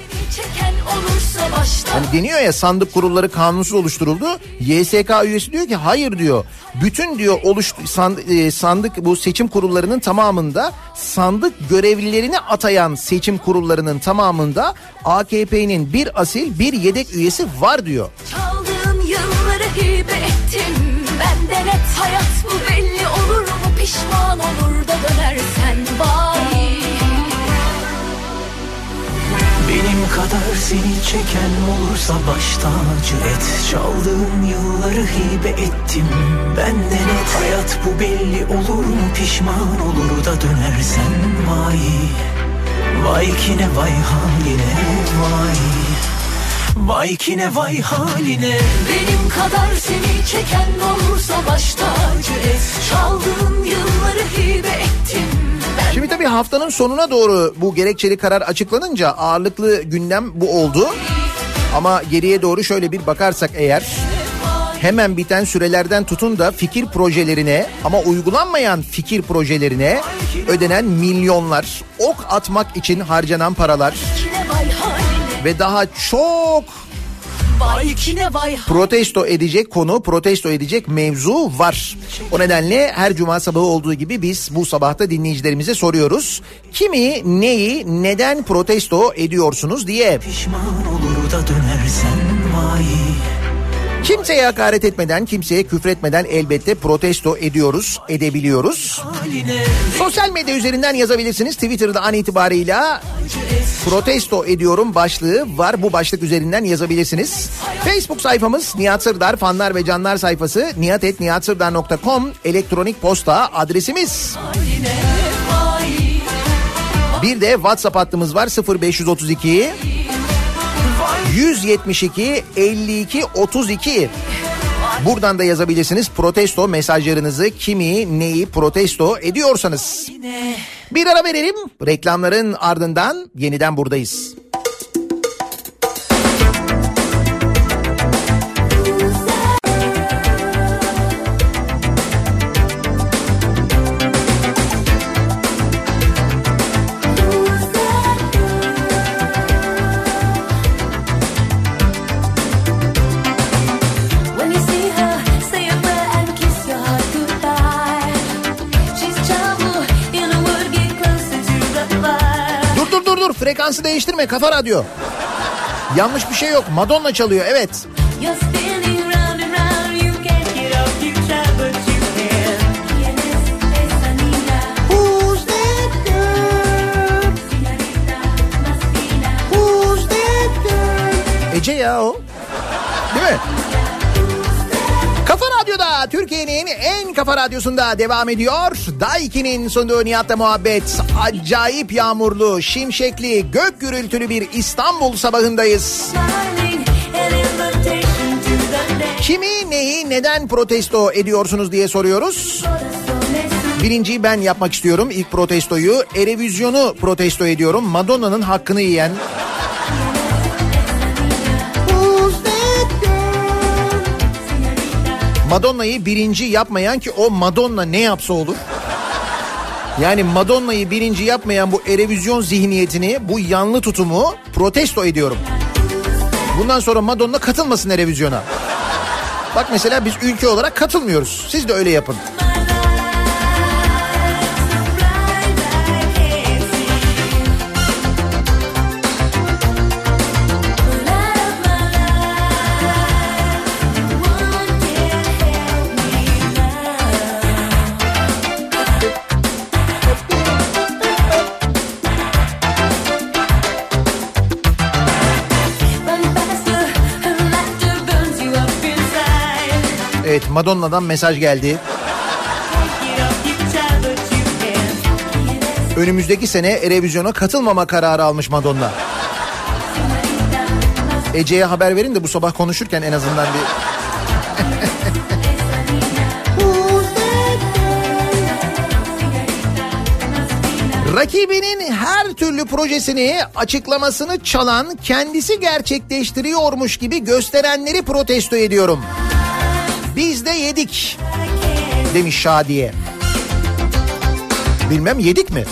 Hani deniyor ya sandık kurulları kanunsuz oluşturuldu. YSK üyesi diyor ki hayır diyor. Bütün diyor oluş e, sandık bu seçim kurullarının tamamında sandık görevlilerini atayan seçim kurullarının tamamında AKP'nin bir asil bir yedek üyesi var diyor. Çaldığım yılları hibe ettim. Benden et hayat bu belli pişman olur da dönersen vay. Benim kadar seni çeken olursa baş tacı et. Çaldığım yılları hibe ettim benden et Hayat bu belli olur mu? Pişman olur da dönersen vay Vay kine vay haline vay Vay kine vay haline. Benim kadar seni çeken olursa baş tacı et. Çaldığım yılları hibe ettim Şimdi tabii haftanın sonuna doğru bu gerekçeli karar açıklanınca ağırlıklı gündem bu oldu. Ama geriye doğru şöyle bir bakarsak eğer hemen biten sürelerden tutun da fikir projelerine ama uygulanmayan fikir projelerine ödenen milyonlar, ok atmak için harcanan paralar ve daha çok protesto edecek konu, protesto edecek mevzu var. O nedenle her cuma sabahı olduğu gibi biz bu sabahta dinleyicilerimize soruyoruz. Kimi, neyi, neden protesto ediyorsunuz diye. Pişman olur da dönersen vay. Kimseye hakaret etmeden, kimseye küfretmeden elbette protesto ediyoruz, edebiliyoruz. Sosyal medya üzerinden yazabilirsiniz. Twitter'da an itibarıyla protesto ediyorum başlığı var. Bu başlık üzerinden yazabilirsiniz. Facebook sayfamız Nihat Sırdar fanlar ve canlar sayfası nihatetnihatsırdar.com elektronik posta adresimiz. Bir de WhatsApp hattımız var 0532 172 52 32. Buradan da yazabilirsiniz protesto mesajlarınızı kimi neyi protesto ediyorsanız. Bir ara verelim reklamların ardından yeniden buradayız. Değiştirme Kafa Radyo. Yanlış bir şey yok. Madonna çalıyor evet. Ece ya o. En kafa radyosunda devam ediyor. Daiki'nin sunduğu Nihat'la muhabbet. Acayip yağmurlu, şimşekli, gök gürültülü bir İstanbul sabahındayız. Kimi, neyi, neden protesto ediyorsunuz diye soruyoruz. Birinciyi ben yapmak istiyorum ilk protestoyu. Erevizyonu protesto ediyorum. Madonna'nın hakkını yiyen Madonna'yı birinci yapmayan ki o Madonna ne yapsa olur. Yani Madonna'yı birinci yapmayan bu erevizyon zihniyetini, bu yanlı tutumu protesto ediyorum. Bundan sonra Madonna katılmasın erevizyona. Bak mesela biz ülke olarak katılmıyoruz. Siz de öyle yapın. Madonna'dan mesaj geldi. Önümüzdeki sene Erevizyon'a katılmama kararı almış Madonna. Ece'ye haber verin de bu sabah konuşurken en azından bir... Rakibinin her türlü projesini açıklamasını çalan kendisi gerçekleştiriyormuş gibi gösterenleri protesto ediyorum. Biz de yedik demiş Şadiye. Bilmem yedik mi?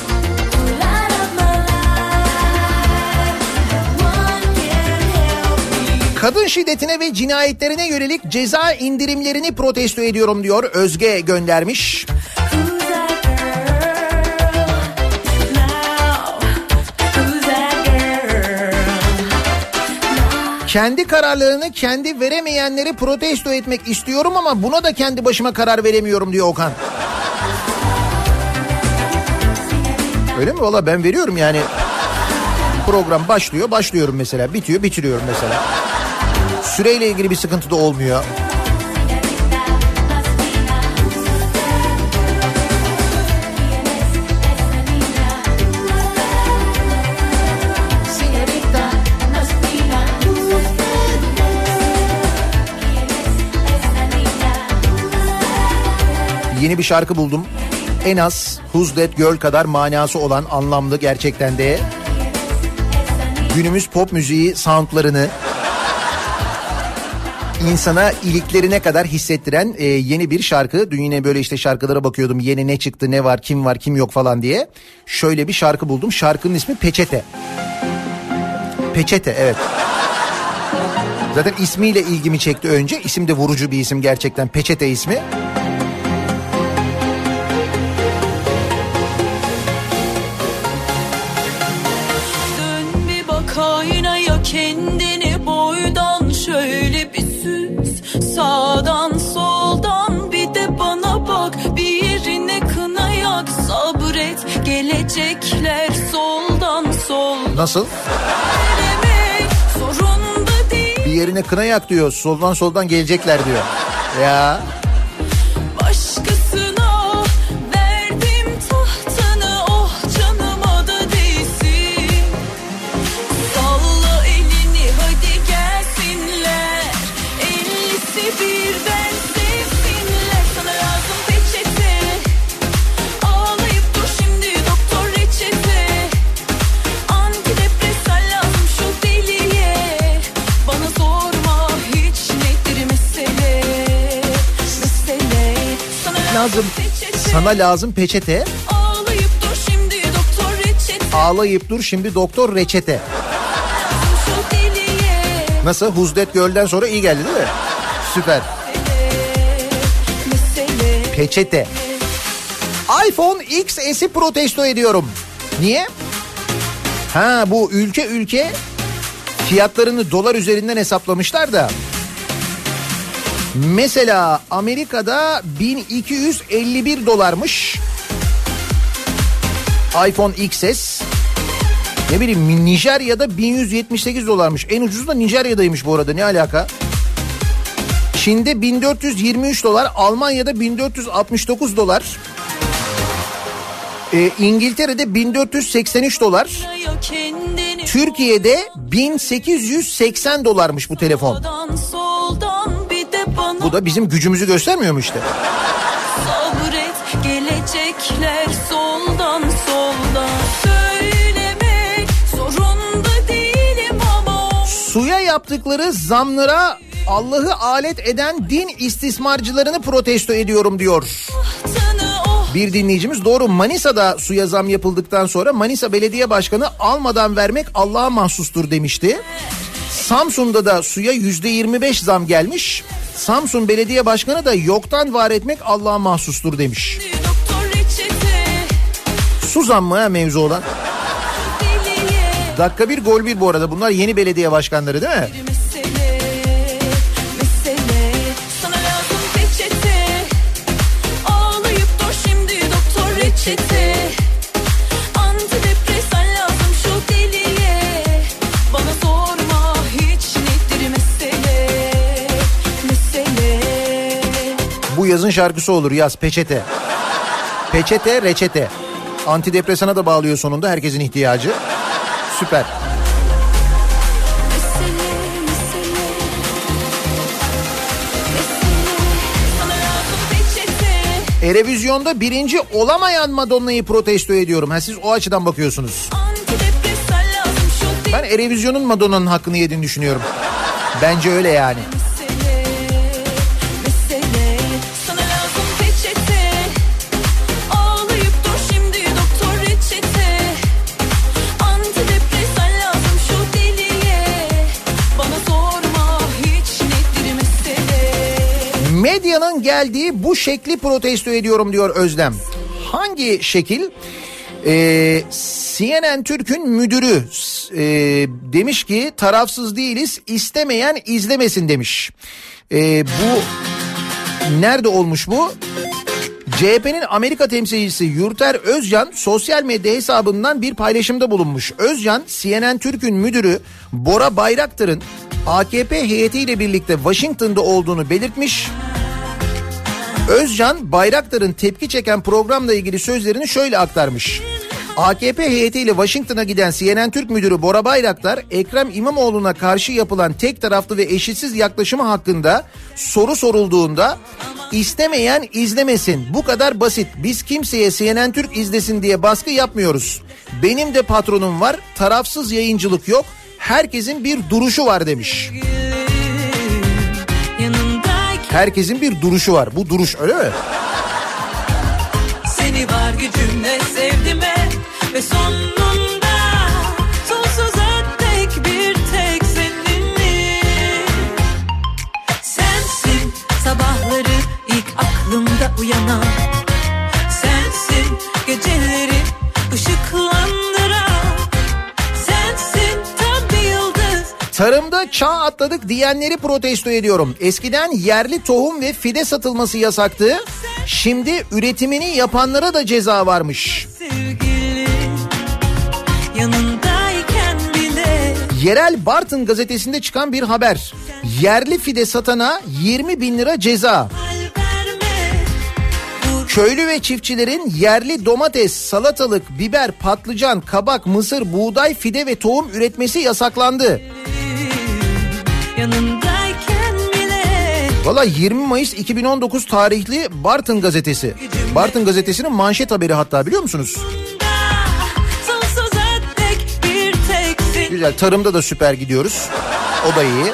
Kadın şiddetine ve cinayetlerine yönelik ceza indirimlerini protesto ediyorum diyor Özge göndermiş. Kendi kararlarını kendi veremeyenleri protesto etmek istiyorum ama buna da kendi başıma karar veremiyorum diyor Okan. Öyle mi? Valla ben veriyorum yani. Program başlıyor, başlıyorum mesela. Bitiyor, bitiriyorum mesela. Süreyle ilgili bir sıkıntı da olmuyor. Yeni bir şarkı buldum. En az Who's That Girl kadar manası olan anlamlı gerçekten de günümüz pop müziği soundlarını insana iliklerine kadar hissettiren e, yeni bir şarkı. Dün yine böyle işte şarkılara bakıyordum. Yeni ne çıktı, ne var, kim var, kim yok falan diye. Şöyle bir şarkı buldum. Şarkının ismi Peçete. Peçete evet. Zaten ismiyle ilgimi çekti önce. İsim de vurucu bir isim gerçekten. Peçete ismi. Gelecekler soldan soldan Nasıl? Bir yerine kına yak diyor. Soldan soldan gelecekler diyor. Ya lazım. Sana lazım peçete. Ağlayıp dur şimdi doktor reçete Ağlayıp dur şimdi doktor reçete. Nasıl? Huzdet Göl'den sonra iyi geldi değil mi? Süper. Peçete. iPhone XS'i protesto ediyorum. Niye? Ha bu ülke ülke fiyatlarını dolar üzerinden hesaplamışlar da. Mesela Amerika'da 1251 dolarmış. iPhone XS. Ne bileyim Nijerya'da 1178 dolarmış. En ucuzu da Nijerya'daymış bu arada ne alaka? Çin'de 1423 dolar, Almanya'da 1469 dolar. Ee, İngiltere'de 1483 dolar. Türkiye'de 1880 dolarmış bu telefon. Bu da bizim gücümüzü göstermiyor mu işte? sabret gelecekler soldan soldan Söylemek zorunda değilim ama o Suya yaptıkları zamlara Allah'ı alet eden din istismarcılarını protesto ediyorum diyor. oh Bir dinleyicimiz doğru Manisa'da suya zam yapıldıktan sonra Manisa Belediye Başkanı almadan vermek Allah'a mahsustur demişti. Samsun'da da suya yüzde 25 zam gelmiş. Samsun Belediye Başkanı da yoktan var etmek Allah'a mahsustur demiş. Su zammı ha mevzu olan. Dakika bir gol bir bu arada bunlar yeni belediye başkanları değil mi? mesele yazın şarkısı olur yaz peçete. Peçete reçete. Antidepresana da bağlıyor sonunda herkesin ihtiyacı. Süper. Erevizyonda birinci olamayan Madonna'yı protesto ediyorum. Ha siz o açıdan bakıyorsunuz. Ben Erevizyon'un Madonna'nın hakkını yediğini düşünüyorum. Bence öyle yani. Medyanın geldiği bu şekli protesto ediyorum diyor Özlem. Hangi şekil? Ee, CNN Türk'ün müdürü e, demiş ki tarafsız değiliz istemeyen izlemesin demiş. Ee, bu nerede olmuş bu? CHP'nin Amerika temsilcisi Yurter Özcan sosyal medya hesabından bir paylaşımda bulunmuş. Özcan CNN Türk'ün müdürü Bora Bayraktar'ın AKP heyetiyle birlikte Washington'da olduğunu belirtmiş. Özcan Bayraktar'ın tepki çeken programla ilgili sözlerini şöyle aktarmış. AKP heyetiyle Washington'a giden CNN Türk müdürü Bora Bayraktar, Ekrem İmamoğlu'na karşı yapılan tek taraflı ve eşitsiz yaklaşımı hakkında soru sorulduğunda istemeyen izlemesin. Bu kadar basit. Biz kimseye CNN Türk izlesin diye baskı yapmıyoruz. Benim de patronum var. Tarafsız yayıncılık yok. Herkesin bir duruşu var demiş. Herkesin bir duruşu var. Bu duruş öyle mi? Seni var gücümle sevdime ve sonunda aklımda uyanan. Sensin geceleri Tarımda çağ atladık diyenleri protesto ediyorum. Eskiden yerli tohum ve fide satılması yasaktı. Şimdi üretimini yapanlara da ceza varmış. sevgili. Yerel Bartın gazetesinde çıkan bir haber. Yerli fide satana 20 bin lira ceza. Köylü ve çiftçilerin yerli domates, salatalık, biber, patlıcan, kabak, mısır, buğday, fide ve tohum üretmesi yasaklandı. Yanındayken bile Valla 20 Mayıs 2019 tarihli Bartın gazetesi. Bartın gazetesinin manşet haberi hatta biliyor musunuz? Güzel tarımda da süper gidiyoruz. O da iyi.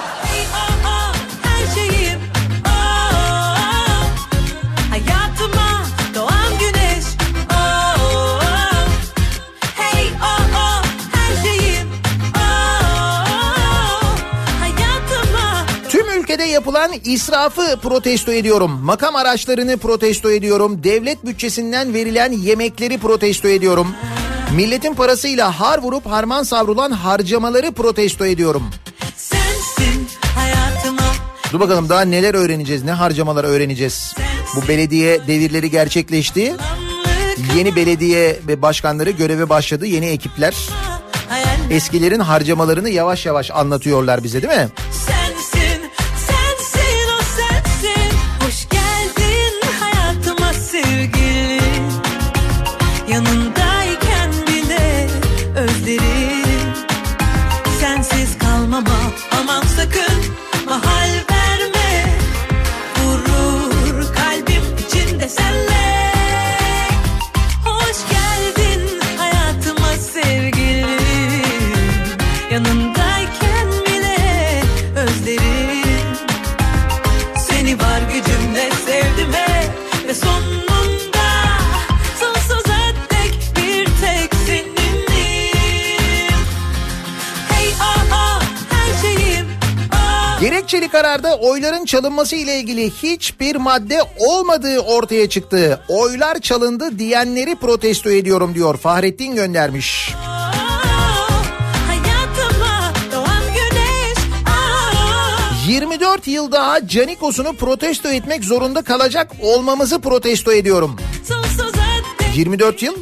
Yapılan israfı protesto ediyorum. Makam araçlarını protesto ediyorum. Devlet bütçesinden verilen yemekleri protesto ediyorum. Milletin parasıyla har vurup harman savrulan harcamaları protesto ediyorum. sensin hayatıma. Dur bakalım daha neler öğreneceğiz, ne harcamalar öğreneceğiz. Bu belediye devirleri gerçekleşti. Yeni belediye ve başkanları göreve başladı. Yeni ekipler. Eskilerin harcamalarını yavaş yavaş anlatıyorlar bize değil mi? Gerekçeli kararda oyların çalınması ile ilgili hiçbir madde olmadığı ortaya çıktı. Oylar çalındı diyenleri protesto ediyorum diyor Fahrettin göndermiş. Güneş. Aa. 24 yıl daha Canikos'unu protesto etmek zorunda kalacak olmamızı protesto ediyorum. Sonsuza tek 24 yıl?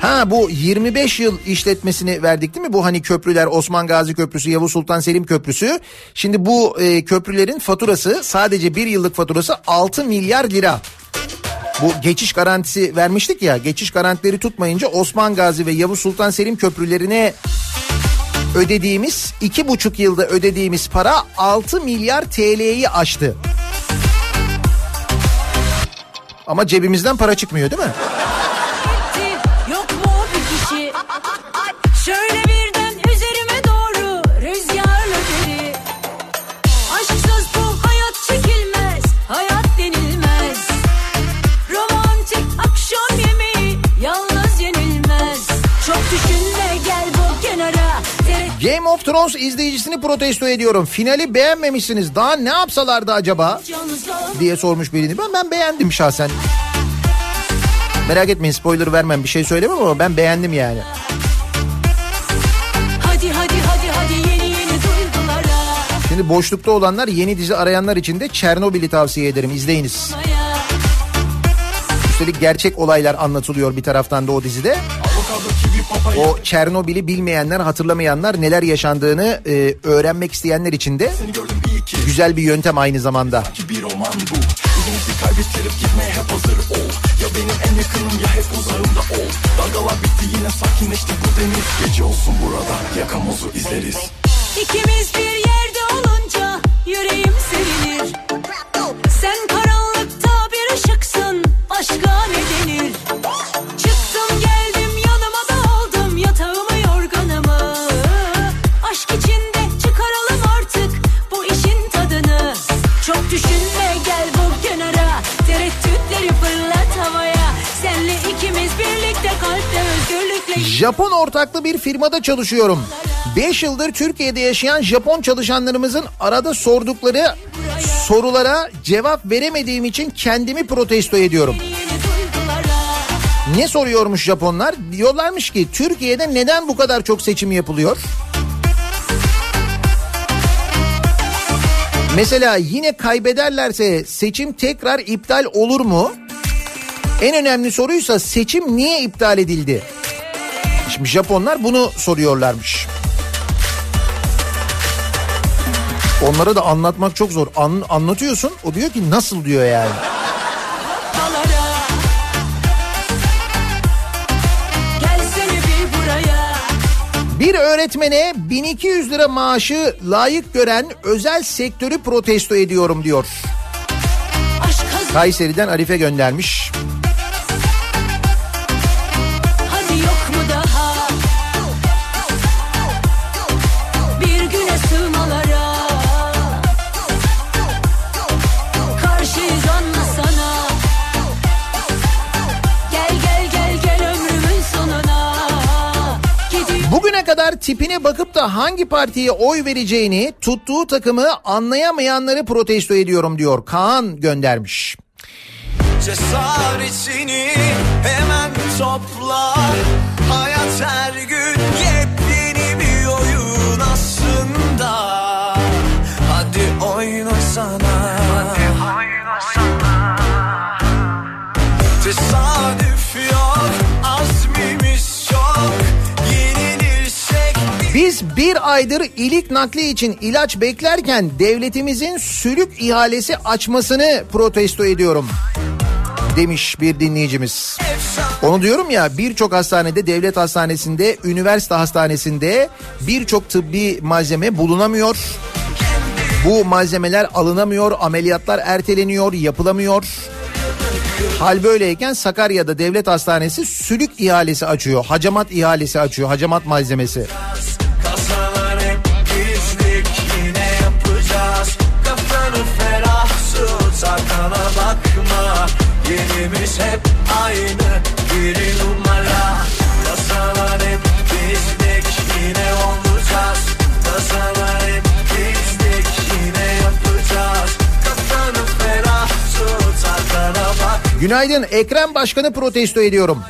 Ha bu 25 yıl işletmesini verdik değil mi? Bu hani köprüler Osman Gazi Köprüsü, Yavuz Sultan Selim Köprüsü. Şimdi bu e, köprülerin faturası sadece bir yıllık faturası 6 milyar lira. Bu geçiş garantisi vermiştik ya. Geçiş garantileri tutmayınca Osman Gazi ve Yavuz Sultan Selim köprülerine ödediğimiz iki buçuk yılda ödediğimiz para 6 milyar TL'yi aştı. Ama cebimizden para çıkmıyor değil mi? Of Thrones izleyicisini protesto ediyorum. Finali beğenmemişsiniz. Daha ne yapsalardı acaba? diye sormuş birini. Ben ben beğendim şahsen. Merak etmeyin spoiler vermem bir şey söylemem ama ben beğendim yani. Hadi hadi hadi hadi yeni yeni duygulara Şimdi boşlukta olanlar yeni dizi arayanlar için de Çernobil'i tavsiye ederim izleyiniz. Üstelik gerçek olaylar anlatılıyor bir taraftan da o dizide. O Çernobil'i bilmeyenler, hatırlamayanlar neler yaşandığını e, öğrenmek isteyenler için de güzel bir yöntem aynı zamanda. bir roman bu İzimizi kaybettirip gitmeye hep hazır ol Ya benim en yakınım ya hep uzağımda ol Dalgalar bitti yine sakinleşti bu deniz Gece olsun burada yakamozu izleriz İkimiz bir yerde olunca yüreğim sevinir. Sen karanlıkta bir ışıksın, başka ne denir? Japon ortaklı bir firmada çalışıyorum. 5 yıldır Türkiye'de yaşayan Japon çalışanlarımızın arada sordukları sorulara cevap veremediğim için kendimi protesto ediyorum. Ne soruyormuş Japonlar? Diyorlarmış ki Türkiye'de neden bu kadar çok seçim yapılıyor? Mesela yine kaybederlerse seçim tekrar iptal olur mu? En önemli soruysa seçim niye iptal edildi? Şimdi Japonlar bunu soruyorlarmış. Onlara da anlatmak çok zor. An- anlatıyorsun o diyor ki nasıl diyor yani. Bir öğretmene 1200 lira maaşı layık gören özel sektörü protesto ediyorum diyor. Kayseri'den Arife göndermiş. Tipine bakıp da hangi partiye oy vereceğini tuttuğu takımı anlayamayanları protesto ediyorum diyor. Kaan göndermiş. Cesaretini hemen topla Hayat her gün yepyeni bir oyun aslında Hadi oynasana Tesadüf yok Biz bir aydır ilik nakli için ilaç beklerken devletimizin sülük ihalesi açmasını protesto ediyorum. Demiş bir dinleyicimiz. Onu diyorum ya birçok hastanede, devlet hastanesinde, üniversite hastanesinde birçok tıbbi malzeme bulunamıyor. Bu malzemeler alınamıyor, ameliyatlar erteleniyor, yapılamıyor. Hal böyleyken Sakarya'da devlet hastanesi sülük ihalesi açıyor. Hacamat ihalesi açıyor. Hacamat malzemesi. Arkana bakma Yerimiz hep aynı bir numara Kasalar hep bizlik yine olacağız Kasalar hep bizlik yine yapacağız Kafanı ferah tut bak Günaydın Ekrem Başkan'ı protesto ediyorum.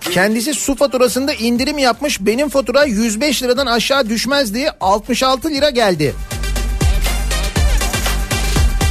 Kendisi su faturasında indirim yapmış. Benim fatura 105 liradan aşağı düşmez diye 66 lira geldi.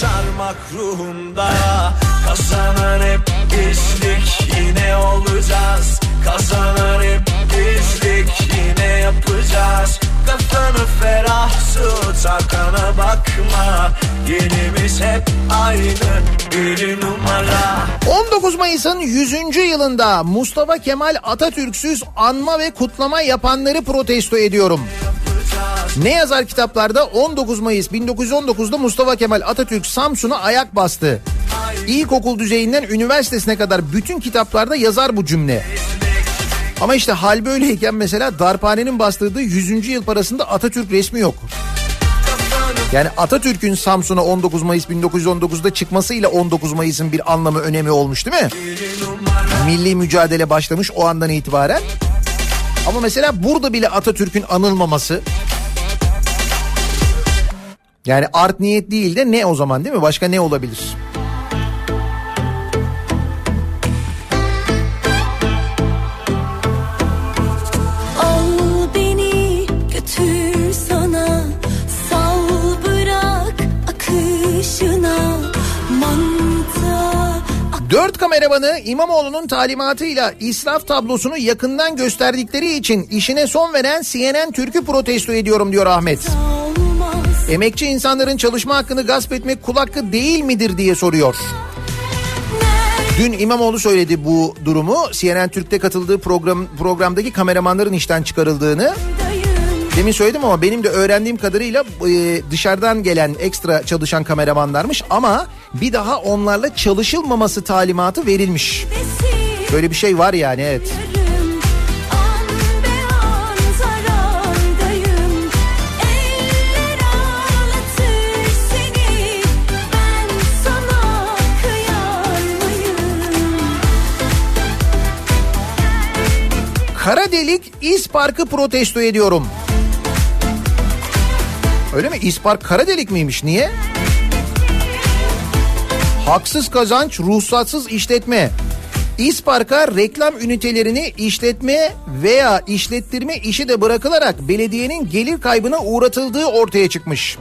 kır Başarmak ruhunda Kazanan hep bizlik Yine olacağız. Kazanan hep bizlik Yine yapacağız Kafanı ferah tut Arkana bakma Yerimiz hep aynı Bir numara 19 Mayıs'ın 100. yılında Mustafa Kemal Atatürk'süz anma ve kutlama yapanları protesto ediyorum. Ne yazar kitaplarda 19 Mayıs 1919'da Mustafa Kemal Atatürk Samsun'a ayak bastı. İlkokul düzeyinden üniversitesine kadar bütün kitaplarda yazar bu cümle. Ama işte hal böyleyken mesela darphanenin bastırdığı 100. yıl parasında Atatürk resmi yok. Yani Atatürk'ün Samsun'a 19 Mayıs 1919'da çıkmasıyla 19 Mayıs'ın bir anlamı önemi olmuş değil mi? Milli mücadele başlamış o andan itibaren. Ama mesela burada bile Atatürk'ün anılmaması yani art niyet değil de ne o zaman değil mi? Başka ne olabilir? Kameramanı İmamoğlu'nun talimatıyla israf tablosunu yakından gösterdikleri için işine son veren CNN Türk'ü protesto ediyorum diyor Ahmet. Emekçi insanların çalışma hakkını gasp etmek kul hakkı değil midir diye soruyor. Dün İmamoğlu söyledi bu durumu. CNN Türk'te katıldığı program programdaki kameramanların işten çıkarıldığını. Neredeyim Demin söyledim ama benim de öğrendiğim kadarıyla e, dışarıdan gelen ekstra çalışan kameramanlarmış ama bir daha onlarla çalışılmaması talimatı verilmiş. Böyle bir şey var yani evet. Kara delik İspark'ı protesto ediyorum. Öyle mi? İspark kara delik miymiş? Niye? Haksız kazanç, ruhsatsız işletme. İspark'a reklam ünitelerini işletme veya işlettirme işi de bırakılarak belediyenin gelir kaybına uğratıldığı ortaya çıkmış.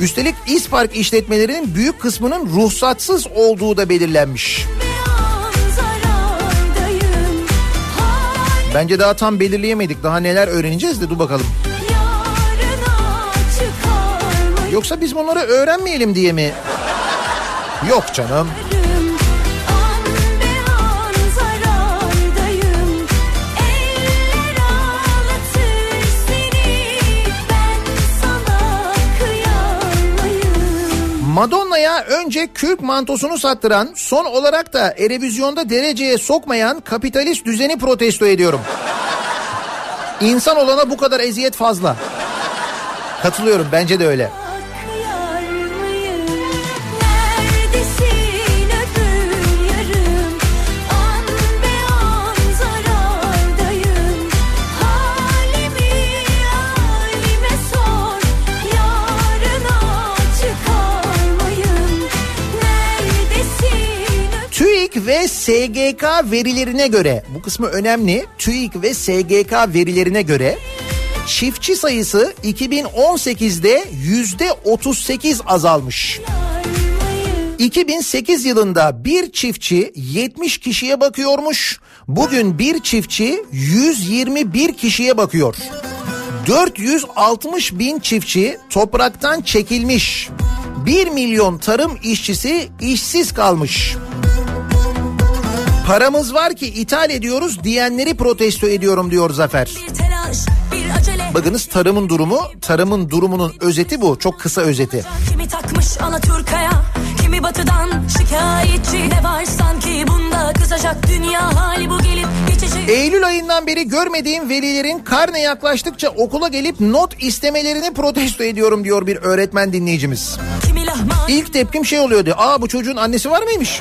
Üstelik İspark işletmelerinin büyük kısmının ruhsatsız olduğu da belirlenmiş. Bence daha tam belirleyemedik. Daha neler öğreneceğiz de dur bakalım. Yoksa biz bunları öğrenmeyelim diye mi? Yok canım. Madonna'ya önce kürk mantosunu sattıran, son olarak da Erevizyon'da dereceye sokmayan kapitalist düzeni protesto ediyorum. İnsan olana bu kadar eziyet fazla. Katılıyorum bence de öyle. SGK verilerine göre, bu kısmı önemli, TÜİK ve SGK verilerine göre çiftçi sayısı 2018'de yüzde 38 azalmış. mıyım? 2008 yılında bir çiftçi 70 kişiye bakıyormuş. Bugün bir çiftçi 121 kişiye bakıyor. 460 bin çiftçi topraktan çekilmiş. 1 milyon tarım işçisi işsiz kalmış. Paramız var ki ithal ediyoruz diyenleri protesto ediyorum diyor Zafer. Bakınız tarımın durumu, tarımın durumunun özeti bu. Çok kısa özeti. Kimi takmış Alaturka'ya Kimi batıdan şikayetçi Ne var sanki bunda kızacak dünya hali bu gelip geçecek Eylül ayından beri görmediğim velilerin karne yaklaştıkça okula gelip not istemelerini protesto ediyorum diyor bir öğretmen dinleyicimiz. İlk tepkim şey oluyordu. Aa bu çocuğun annesi var mıymış?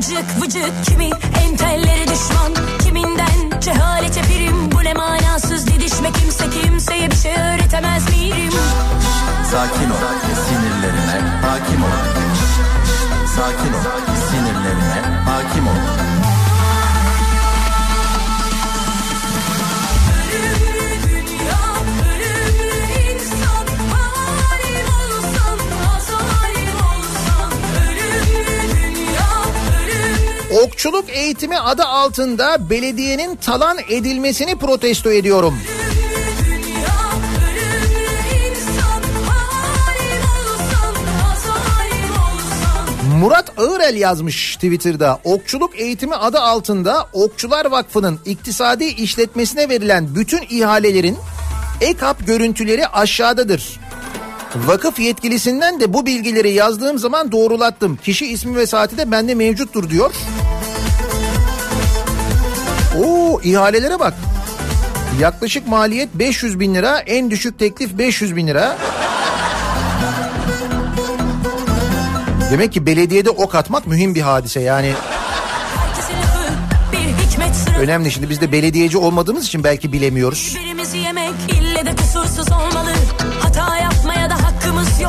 Vıcık vıcık kimi? Entelleri düşman. Kiminden cehalete birim? Bu ne manasız didişme? Kimse kimseye bir şey öğretemez miyim Sakin ol sinirlerine hakim ol. Sakin ol sinirlerine hakim ol. Okçuluk eğitimi adı altında belediyenin talan edilmesini protesto ediyorum. Murat Ağırel yazmış Twitter'da. Okçuluk eğitimi adı altında Okçular Vakfı'nın iktisadi işletmesine verilen bütün ihalelerin EKAP görüntüleri aşağıdadır. Vakıf yetkilisinden de bu bilgileri yazdığım zaman doğrulattım. Kişi ismi ve saati de bende mevcuttur diyor. Oo ihalelere bak. Yaklaşık maliyet 500 bin lira, en düşük teklif 500 bin lira. Demek ki belediyede ok atmak mühim bir hadise yani. Önemli şimdi biz de belediyeci olmadığımız için belki bilemiyoruz. Yemek ille de kusursuz olmalı.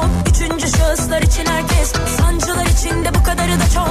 Yok. Üçüncü şahıslar için herkes, sancılar için de bu kadarı da çok.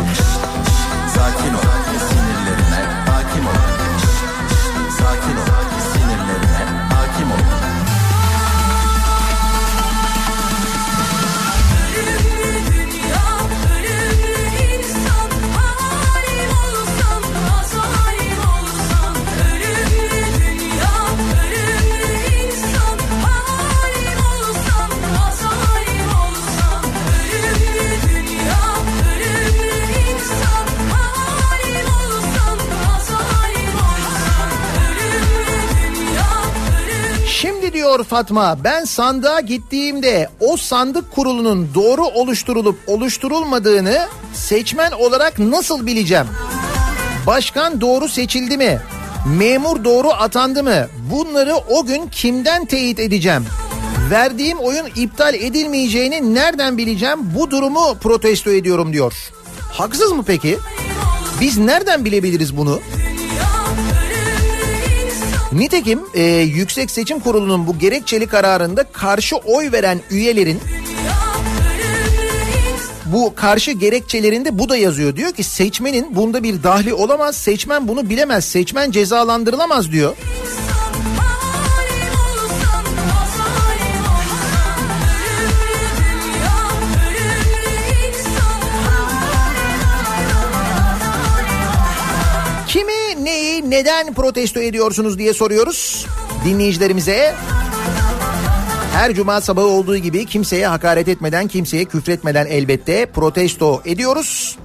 Diyor Fatma ben sandığa gittiğimde o sandık kurulunun doğru oluşturulup oluşturulmadığını seçmen olarak nasıl bileceğim? Başkan doğru seçildi mi? Memur doğru atandı mı? Bunları o gün kimden teyit edeceğim? Verdiğim oyun iptal edilmeyeceğini nereden bileceğim? Bu durumu protesto ediyorum diyor. Haksız mı peki? Biz nereden bilebiliriz bunu? Nitekim e, Yüksek Seçim Kurulu'nun bu gerekçeli kararında karşı oy veren üyelerin bu karşı gerekçelerinde bu da yazıyor. Diyor ki seçmenin bunda bir dahli olamaz, seçmen bunu bilemez, seçmen cezalandırılamaz diyor. Neden protesto ediyorsunuz diye soruyoruz dinleyicilerimize. Her cuma sabahı olduğu gibi kimseye hakaret etmeden, kimseye küfretmeden elbette protesto ediyoruz.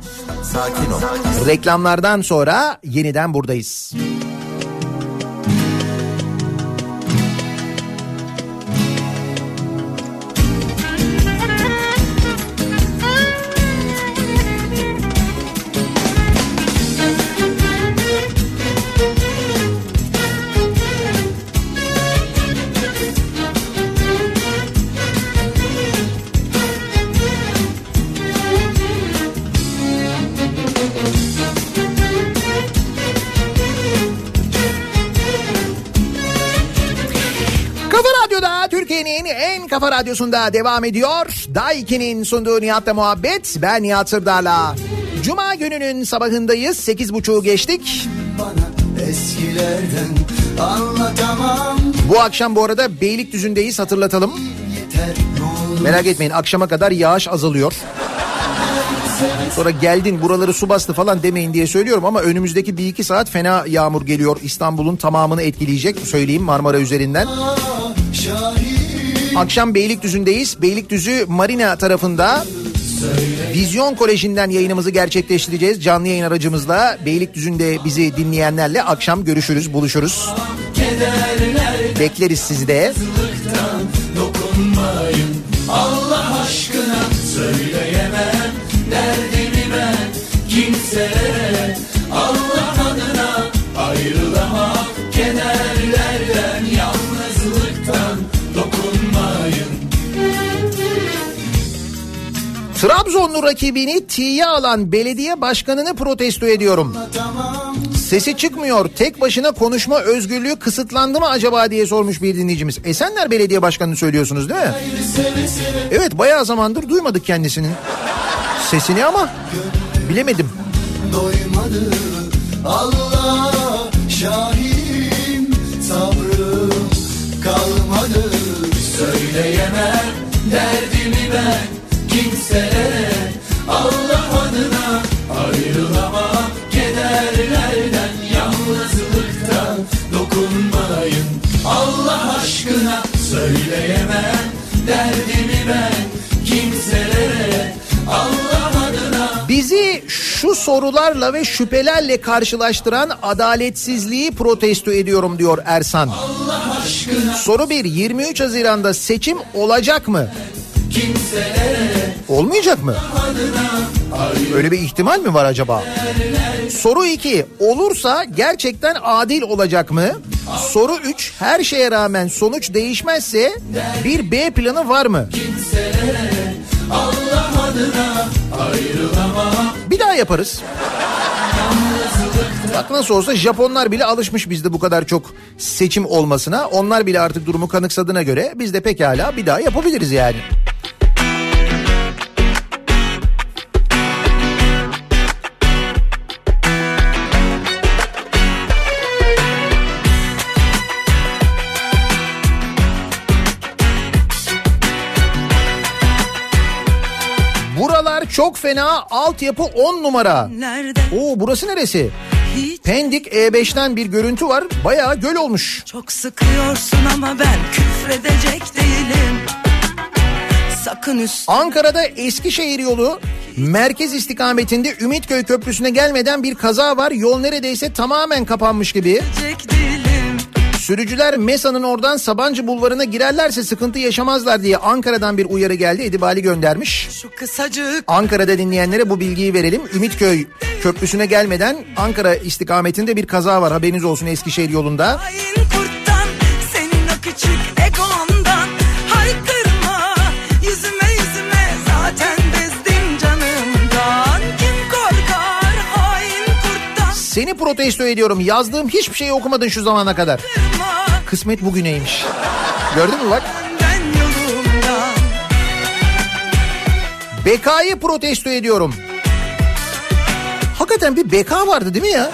Sakin ol Reklamlardan sonra yeniden buradayız. Kafa kafa radyosunda devam ediyor. Daiki'nin sunduğu Nihat'la muhabbet. Ben Nihat Sırdar'la. Cuma gününün sabahındayız. Sekiz buçuğu geçtik. Eskilerden anlatamam Bu akşam bu arada Beylikdüzü'ndeyiz hatırlatalım. Merak etmeyin akşama kadar yağış azalıyor. Sonra geldin buraları su bastı falan demeyin diye söylüyorum ama önümüzdeki bir iki saat fena yağmur geliyor. İstanbul'un tamamını etkileyecek söyleyeyim Marmara üzerinden. Akşam Beylikdüzü'ndeyiz. Beylikdüzü Marina tarafında Vizyon Koleji'nden yayınımızı gerçekleştireceğiz. Canlı yayın aracımızla Beylikdüzü'nde bizi dinleyenlerle akşam görüşürüz, buluşuruz. Bekleriz sizi de. Trabzonlu rakibini tiye alan belediye başkanını protesto ediyorum. Sesi çıkmıyor. Tek başına konuşma özgürlüğü kısıtlandı mı acaba diye sormuş bir dinleyicimiz. Esenler Belediye Başkanı'nı söylüyorsunuz değil mi? Evet bayağı zamandır duymadık kendisinin sesini ama bilemedim. Doymadı Allah şahidim sabrım kalmadı Söyleyemem derdimi ben kimselere Allah adına ayrılamam kederlerden yalnızlıktan dokunmayın Allah aşkına söyleyemem derdimi ben kimselere Allah adına Bizi şu sorularla ve şüphelerle karşılaştıran adaletsizliği protesto ediyorum diyor Ersan. Soru 1. 23 Haziran'da seçim olacak mı? Olmayacak mı? Öyle bir ihtimal mi var acaba? Soru 2. Olursa gerçekten adil olacak mı? Soru 3. Her şeye rağmen sonuç değişmezse bir B planı var mı? Bir daha yaparız. Bak nasıl olsa Japonlar bile alışmış bizde bu kadar çok seçim olmasına. Onlar bile artık durumu kanıksadığına göre biz de pekala bir daha yapabiliriz yani. Çok fena altyapı 10 numara. Nerede? Oo burası neresi? Hiç Pendik E5'ten bir görüntü var. Bayağı göl olmuş. çok sıkıyorsun ama ben küfredecek değilim. Sakın üst Ankara'da Eskişehir yolu merkez istikametinde Ümitköy Köprüsü'ne gelmeden bir kaza var. Yol neredeyse tamamen kapanmış gibi. değilim. Sürücüler Mesa'nın oradan Sabancı Bulvarı'na girerlerse sıkıntı yaşamazlar diye Ankara'dan bir uyarı geldi. Edibali göndermiş. Şu kısacık Ankara'da dinleyenlere bu bilgiyi verelim. Ümitköy Köprüsü'ne gelmeden Ankara istikametinde bir kaza var. Haberiniz olsun Eskişehir yolunda. hain kurttan senin o küçük egondan haykırma yüzüme yüzüme zaten Seni protesto ediyorum. Yazdığım hiçbir şeyi okumadın şu zamana kadar. Kısmet bugüneymiş. Gördün mü bak? BK'yı protesto ediyorum. Hakikaten bir BK vardı değil mi ya?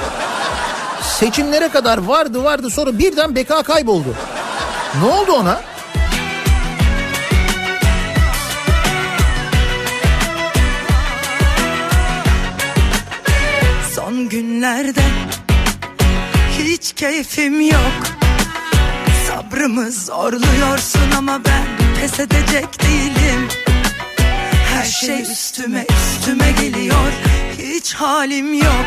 Seçimlere kadar vardı vardı sonra birden BK kayboldu. Ne oldu ona? Son günlerde hiç keyfim yok Sabrımı zorluyorsun ama ben pes edecek değilim Her şey üstüme üstüme geliyor Hiç halim yok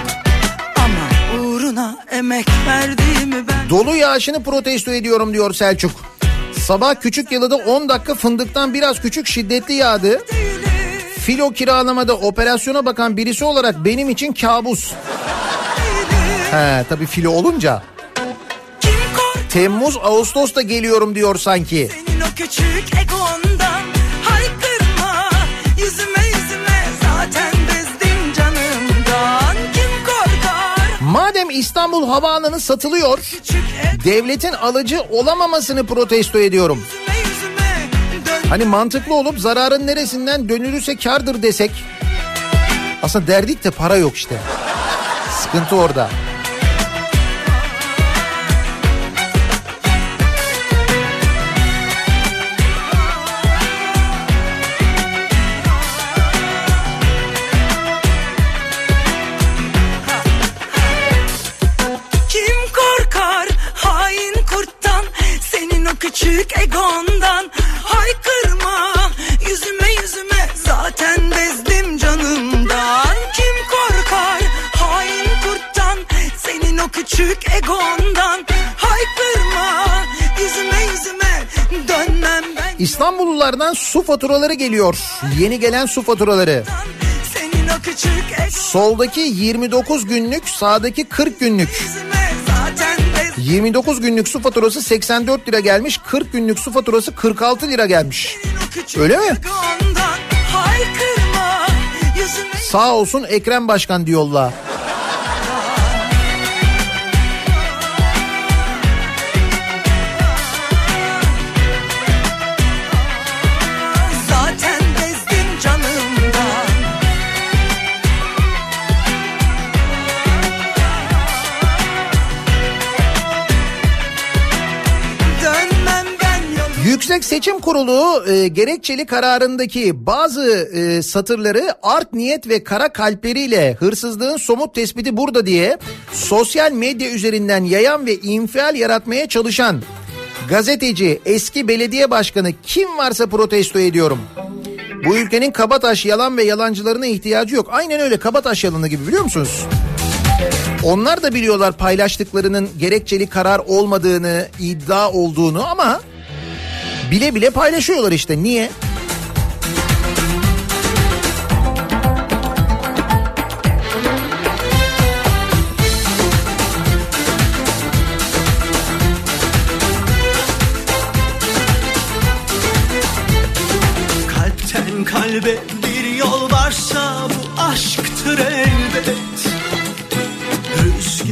Ama uğruna emek verdiğimi ben Dolu yağışını protesto ediyorum diyor Selçuk. Sabah küçük yalıda 10 dakika fındıktan biraz küçük şiddetli yağdı. Filo kiralamada operasyona bakan birisi olarak benim için kabus. He tabii filo olunca. Temmuz Ağustos da geliyorum diyor sanki. senin o küçük egondan Haykırma yüzüme yüzüme zaten bezdim canımdan Kim korkar Madem İstanbul Havaalanı satılıyor, devletin alıcı olamamasını protesto ediyorum. Hani mantıklı olup zararın neresinden dönülürse kardır desek. Aslında derdik de para yok işte. Sıkıntı orada. Küçük egondan Haykırma yüzüme yüzüme Zaten bezdim canımdan Kim korkar hain kurttan Senin o küçük egondan Haykırma yüzüme yüzüme Dönmem ben İstanbullulardan su faturaları geliyor. Yeni gelen su faturaları. Soldaki 29 günlük, sağdaki 40 günlük. Yüzüme zaten bezdim 29 günlük su faturası 84 lira gelmiş, 40 günlük su faturası 46 lira gelmiş. Öyle mi? Sağ olsun Ekrem Başkan diyorlar. Yüksek Seçim Kurulu e, gerekçeli kararındaki bazı e, satırları art niyet ve kara kalpleriyle hırsızlığın somut tespiti burada diye sosyal medya üzerinden yayan ve infial yaratmaya çalışan gazeteci, eski belediye başkanı kim varsa protesto ediyorum. Bu ülkenin kabataş yalan ve yalancılarına ihtiyacı yok. Aynen öyle kabataş yalanı gibi biliyor musunuz? Onlar da biliyorlar paylaştıklarının gerekçeli karar olmadığını, iddia olduğunu ama bile bile paylaşıyorlar işte. Niye?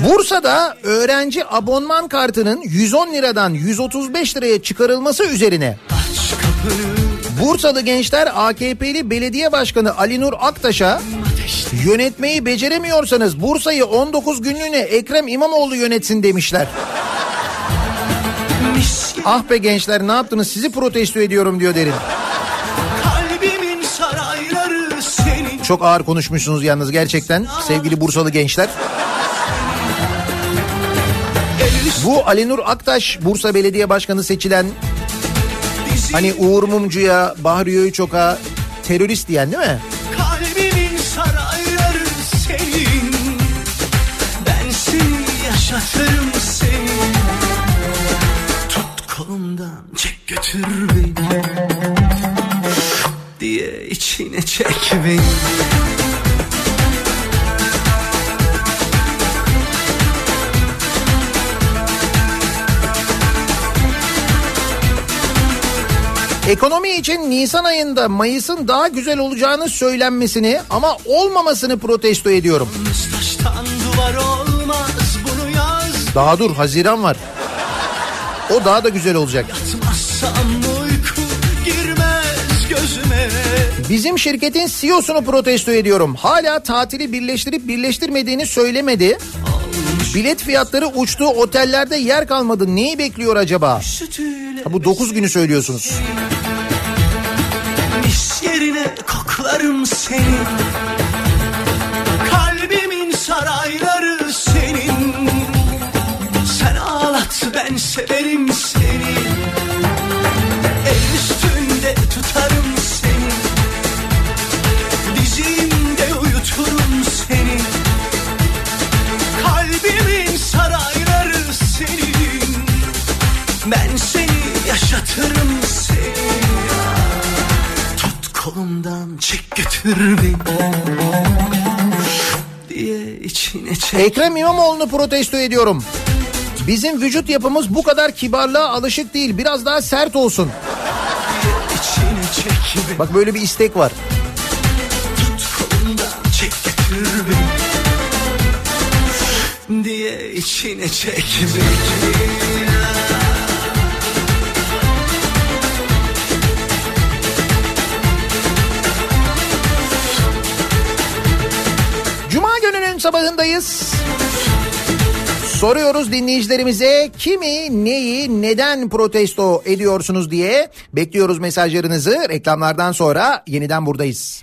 Bursa'da öğrenci abonman kartının 110 liradan 135 liraya çıkarılması üzerine Bursalı gençler AKP'li belediye başkanı Ali Nur Aktaş'a yönetmeyi beceremiyorsanız Bursa'yı 19 günlüğüne Ekrem İmamoğlu yönetsin demişler. Ah be gençler ne yaptınız sizi protesto ediyorum diyor derin. Çok ağır konuşmuşsunuz yalnız gerçekten sevgili Bursalı gençler. Bu Ali Nur Aktaş Bursa Belediye Başkanı seçilen hani Uğur Mumcu'ya, Bahri Öğüçok'a terörist diyen değil mi? Kalbimin sarayları senin. Ben yaşatırım seni. Tut kolumdan çek götür beni. diye içine çek beni. Ekonomi için Nisan ayında Mayıs'ın daha güzel olacağını söylenmesini ama olmamasını protesto ediyorum. Daha dur Haziran var. O daha da güzel olacak. Bizim şirketin CEO'sunu protesto ediyorum. Hala tatili birleştirip birleştirmediğini söylemedi. Bilet fiyatları uçtu, otellerde yer kalmadı. Neyi bekliyor acaba? Ha, bu 9 günü söylüyorsunuz. Koklarım seni. Ekrem İmamoğlu'nu protesto ediyorum. Bizim vücut yapımız bu kadar kibarlığa alışık değil. Biraz daha sert olsun. Bak böyle bir istek var. Tut kolumdan çek diye içine çek beni. Sabahındayız. Soruyoruz dinleyicilerimize kimi, neyi, neden protesto ediyorsunuz diye bekliyoruz mesajlarınızı. Reklamlardan sonra yeniden buradayız.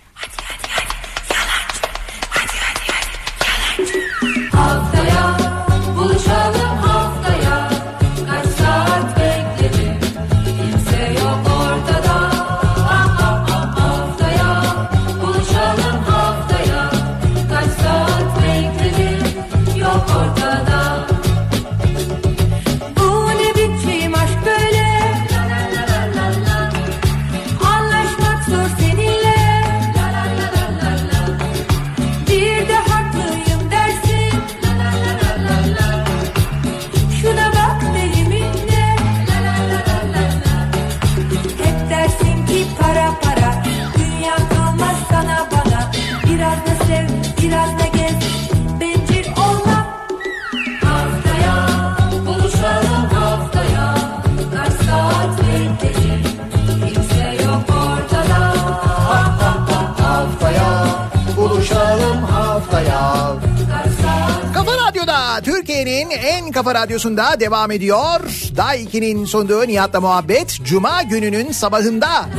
Türkiye'nin en kafa radyosunda devam ediyor. Day 2'nin sunduğu Nihat'la muhabbet Cuma gününün sabahında.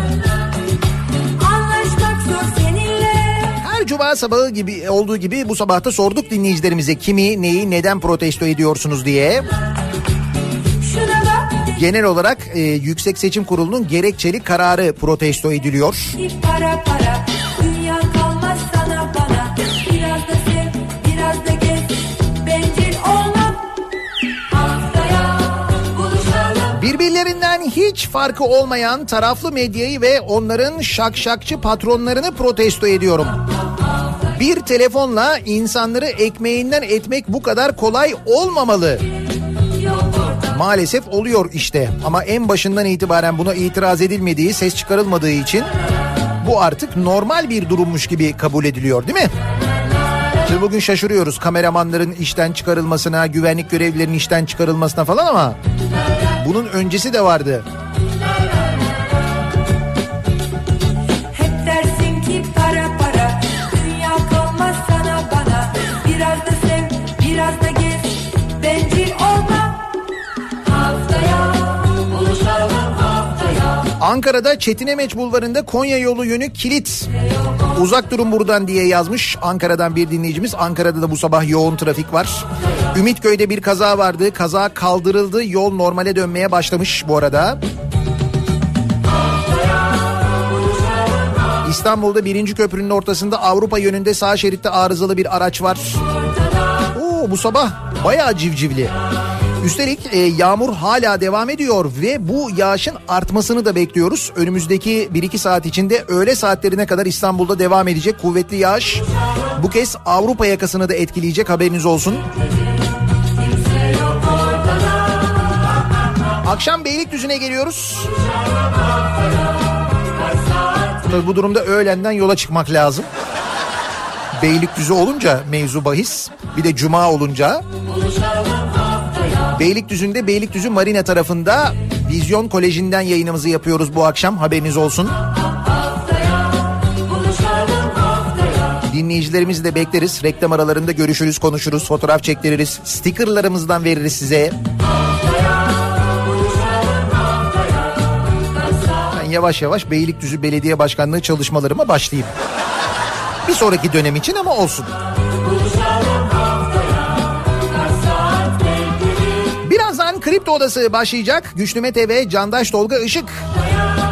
Her cuma sabahı gibi olduğu gibi bu sabahta sorduk dinleyicilerimize kimi, neyi, neden protesto ediyorsunuz diye. Genel olarak e, Yüksek Seçim Kurulu'nun gerekçeli kararı protesto ediliyor. para para. Farkı olmayan taraflı medyayı ve onların şakşakçı patronlarını protesto ediyorum. Bir telefonla insanları ekmeğinden etmek bu kadar kolay olmamalı. Maalesef oluyor işte ama en başından itibaren buna itiraz edilmediği, ses çıkarılmadığı için bu artık normal bir durummuş gibi kabul ediliyor değil mi? Şimdi bugün şaşırıyoruz kameramanların işten çıkarılmasına, güvenlik görevlilerinin işten çıkarılmasına falan ama bunun öncesi de vardı. Ankara'da Çetinemeç Bulvarı'nda Konya yolu yönü kilit. Uzak durun buradan diye yazmış Ankara'dan bir dinleyicimiz. Ankara'da da bu sabah yoğun trafik var. Ümitköy'de bir kaza vardı. Kaza kaldırıldı. Yol normale dönmeye başlamış bu arada. İstanbul'da birinci köprünün ortasında Avrupa yönünde sağ şeritte arızalı bir araç var. Oo bu sabah bayağı civcivli. Üstelik e, yağmur hala devam ediyor ve bu yağışın artmasını da bekliyoruz. Önümüzdeki 1-2 saat içinde öğle saatlerine kadar İstanbul'da devam edecek kuvvetli yağış. Bu kez Avrupa yakasını da etkileyecek haberiniz olsun. Akşam Beylikdüzü'ne geliyoruz. Tabii bu durumda öğlenden yola çıkmak lazım. Beylikdüzü olunca mevzu bahis. Bir de cuma olunca. Beylikdüzü'nde Beylikdüzü Marina tarafında Vizyon Koleji'nden yayınımızı yapıyoruz bu akşam haberiniz olsun. Dinleyicilerimizi de bekleriz. Reklam aralarında görüşürüz, konuşuruz, fotoğraf çektiririz. Stickerlarımızdan veririz size. Ben yavaş yavaş Beylikdüzü Belediye Başkanlığı çalışmalarıma başlayayım. Bir sonraki dönem için ama olsun. Birazdan Kripto Odası başlayacak. Güçlü Mete ve Candaş Tolga Işık.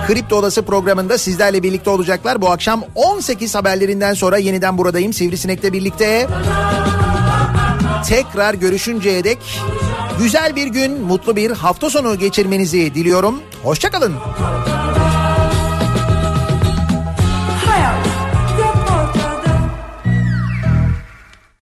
Kripto Odası programında sizlerle birlikte olacaklar. Bu akşam 18 haberlerinden sonra yeniden buradayım Sivrisinek'le birlikte. Tekrar görüşünceye dek güzel bir gün, mutlu bir hafta sonu geçirmenizi diliyorum. Hoşçakalın.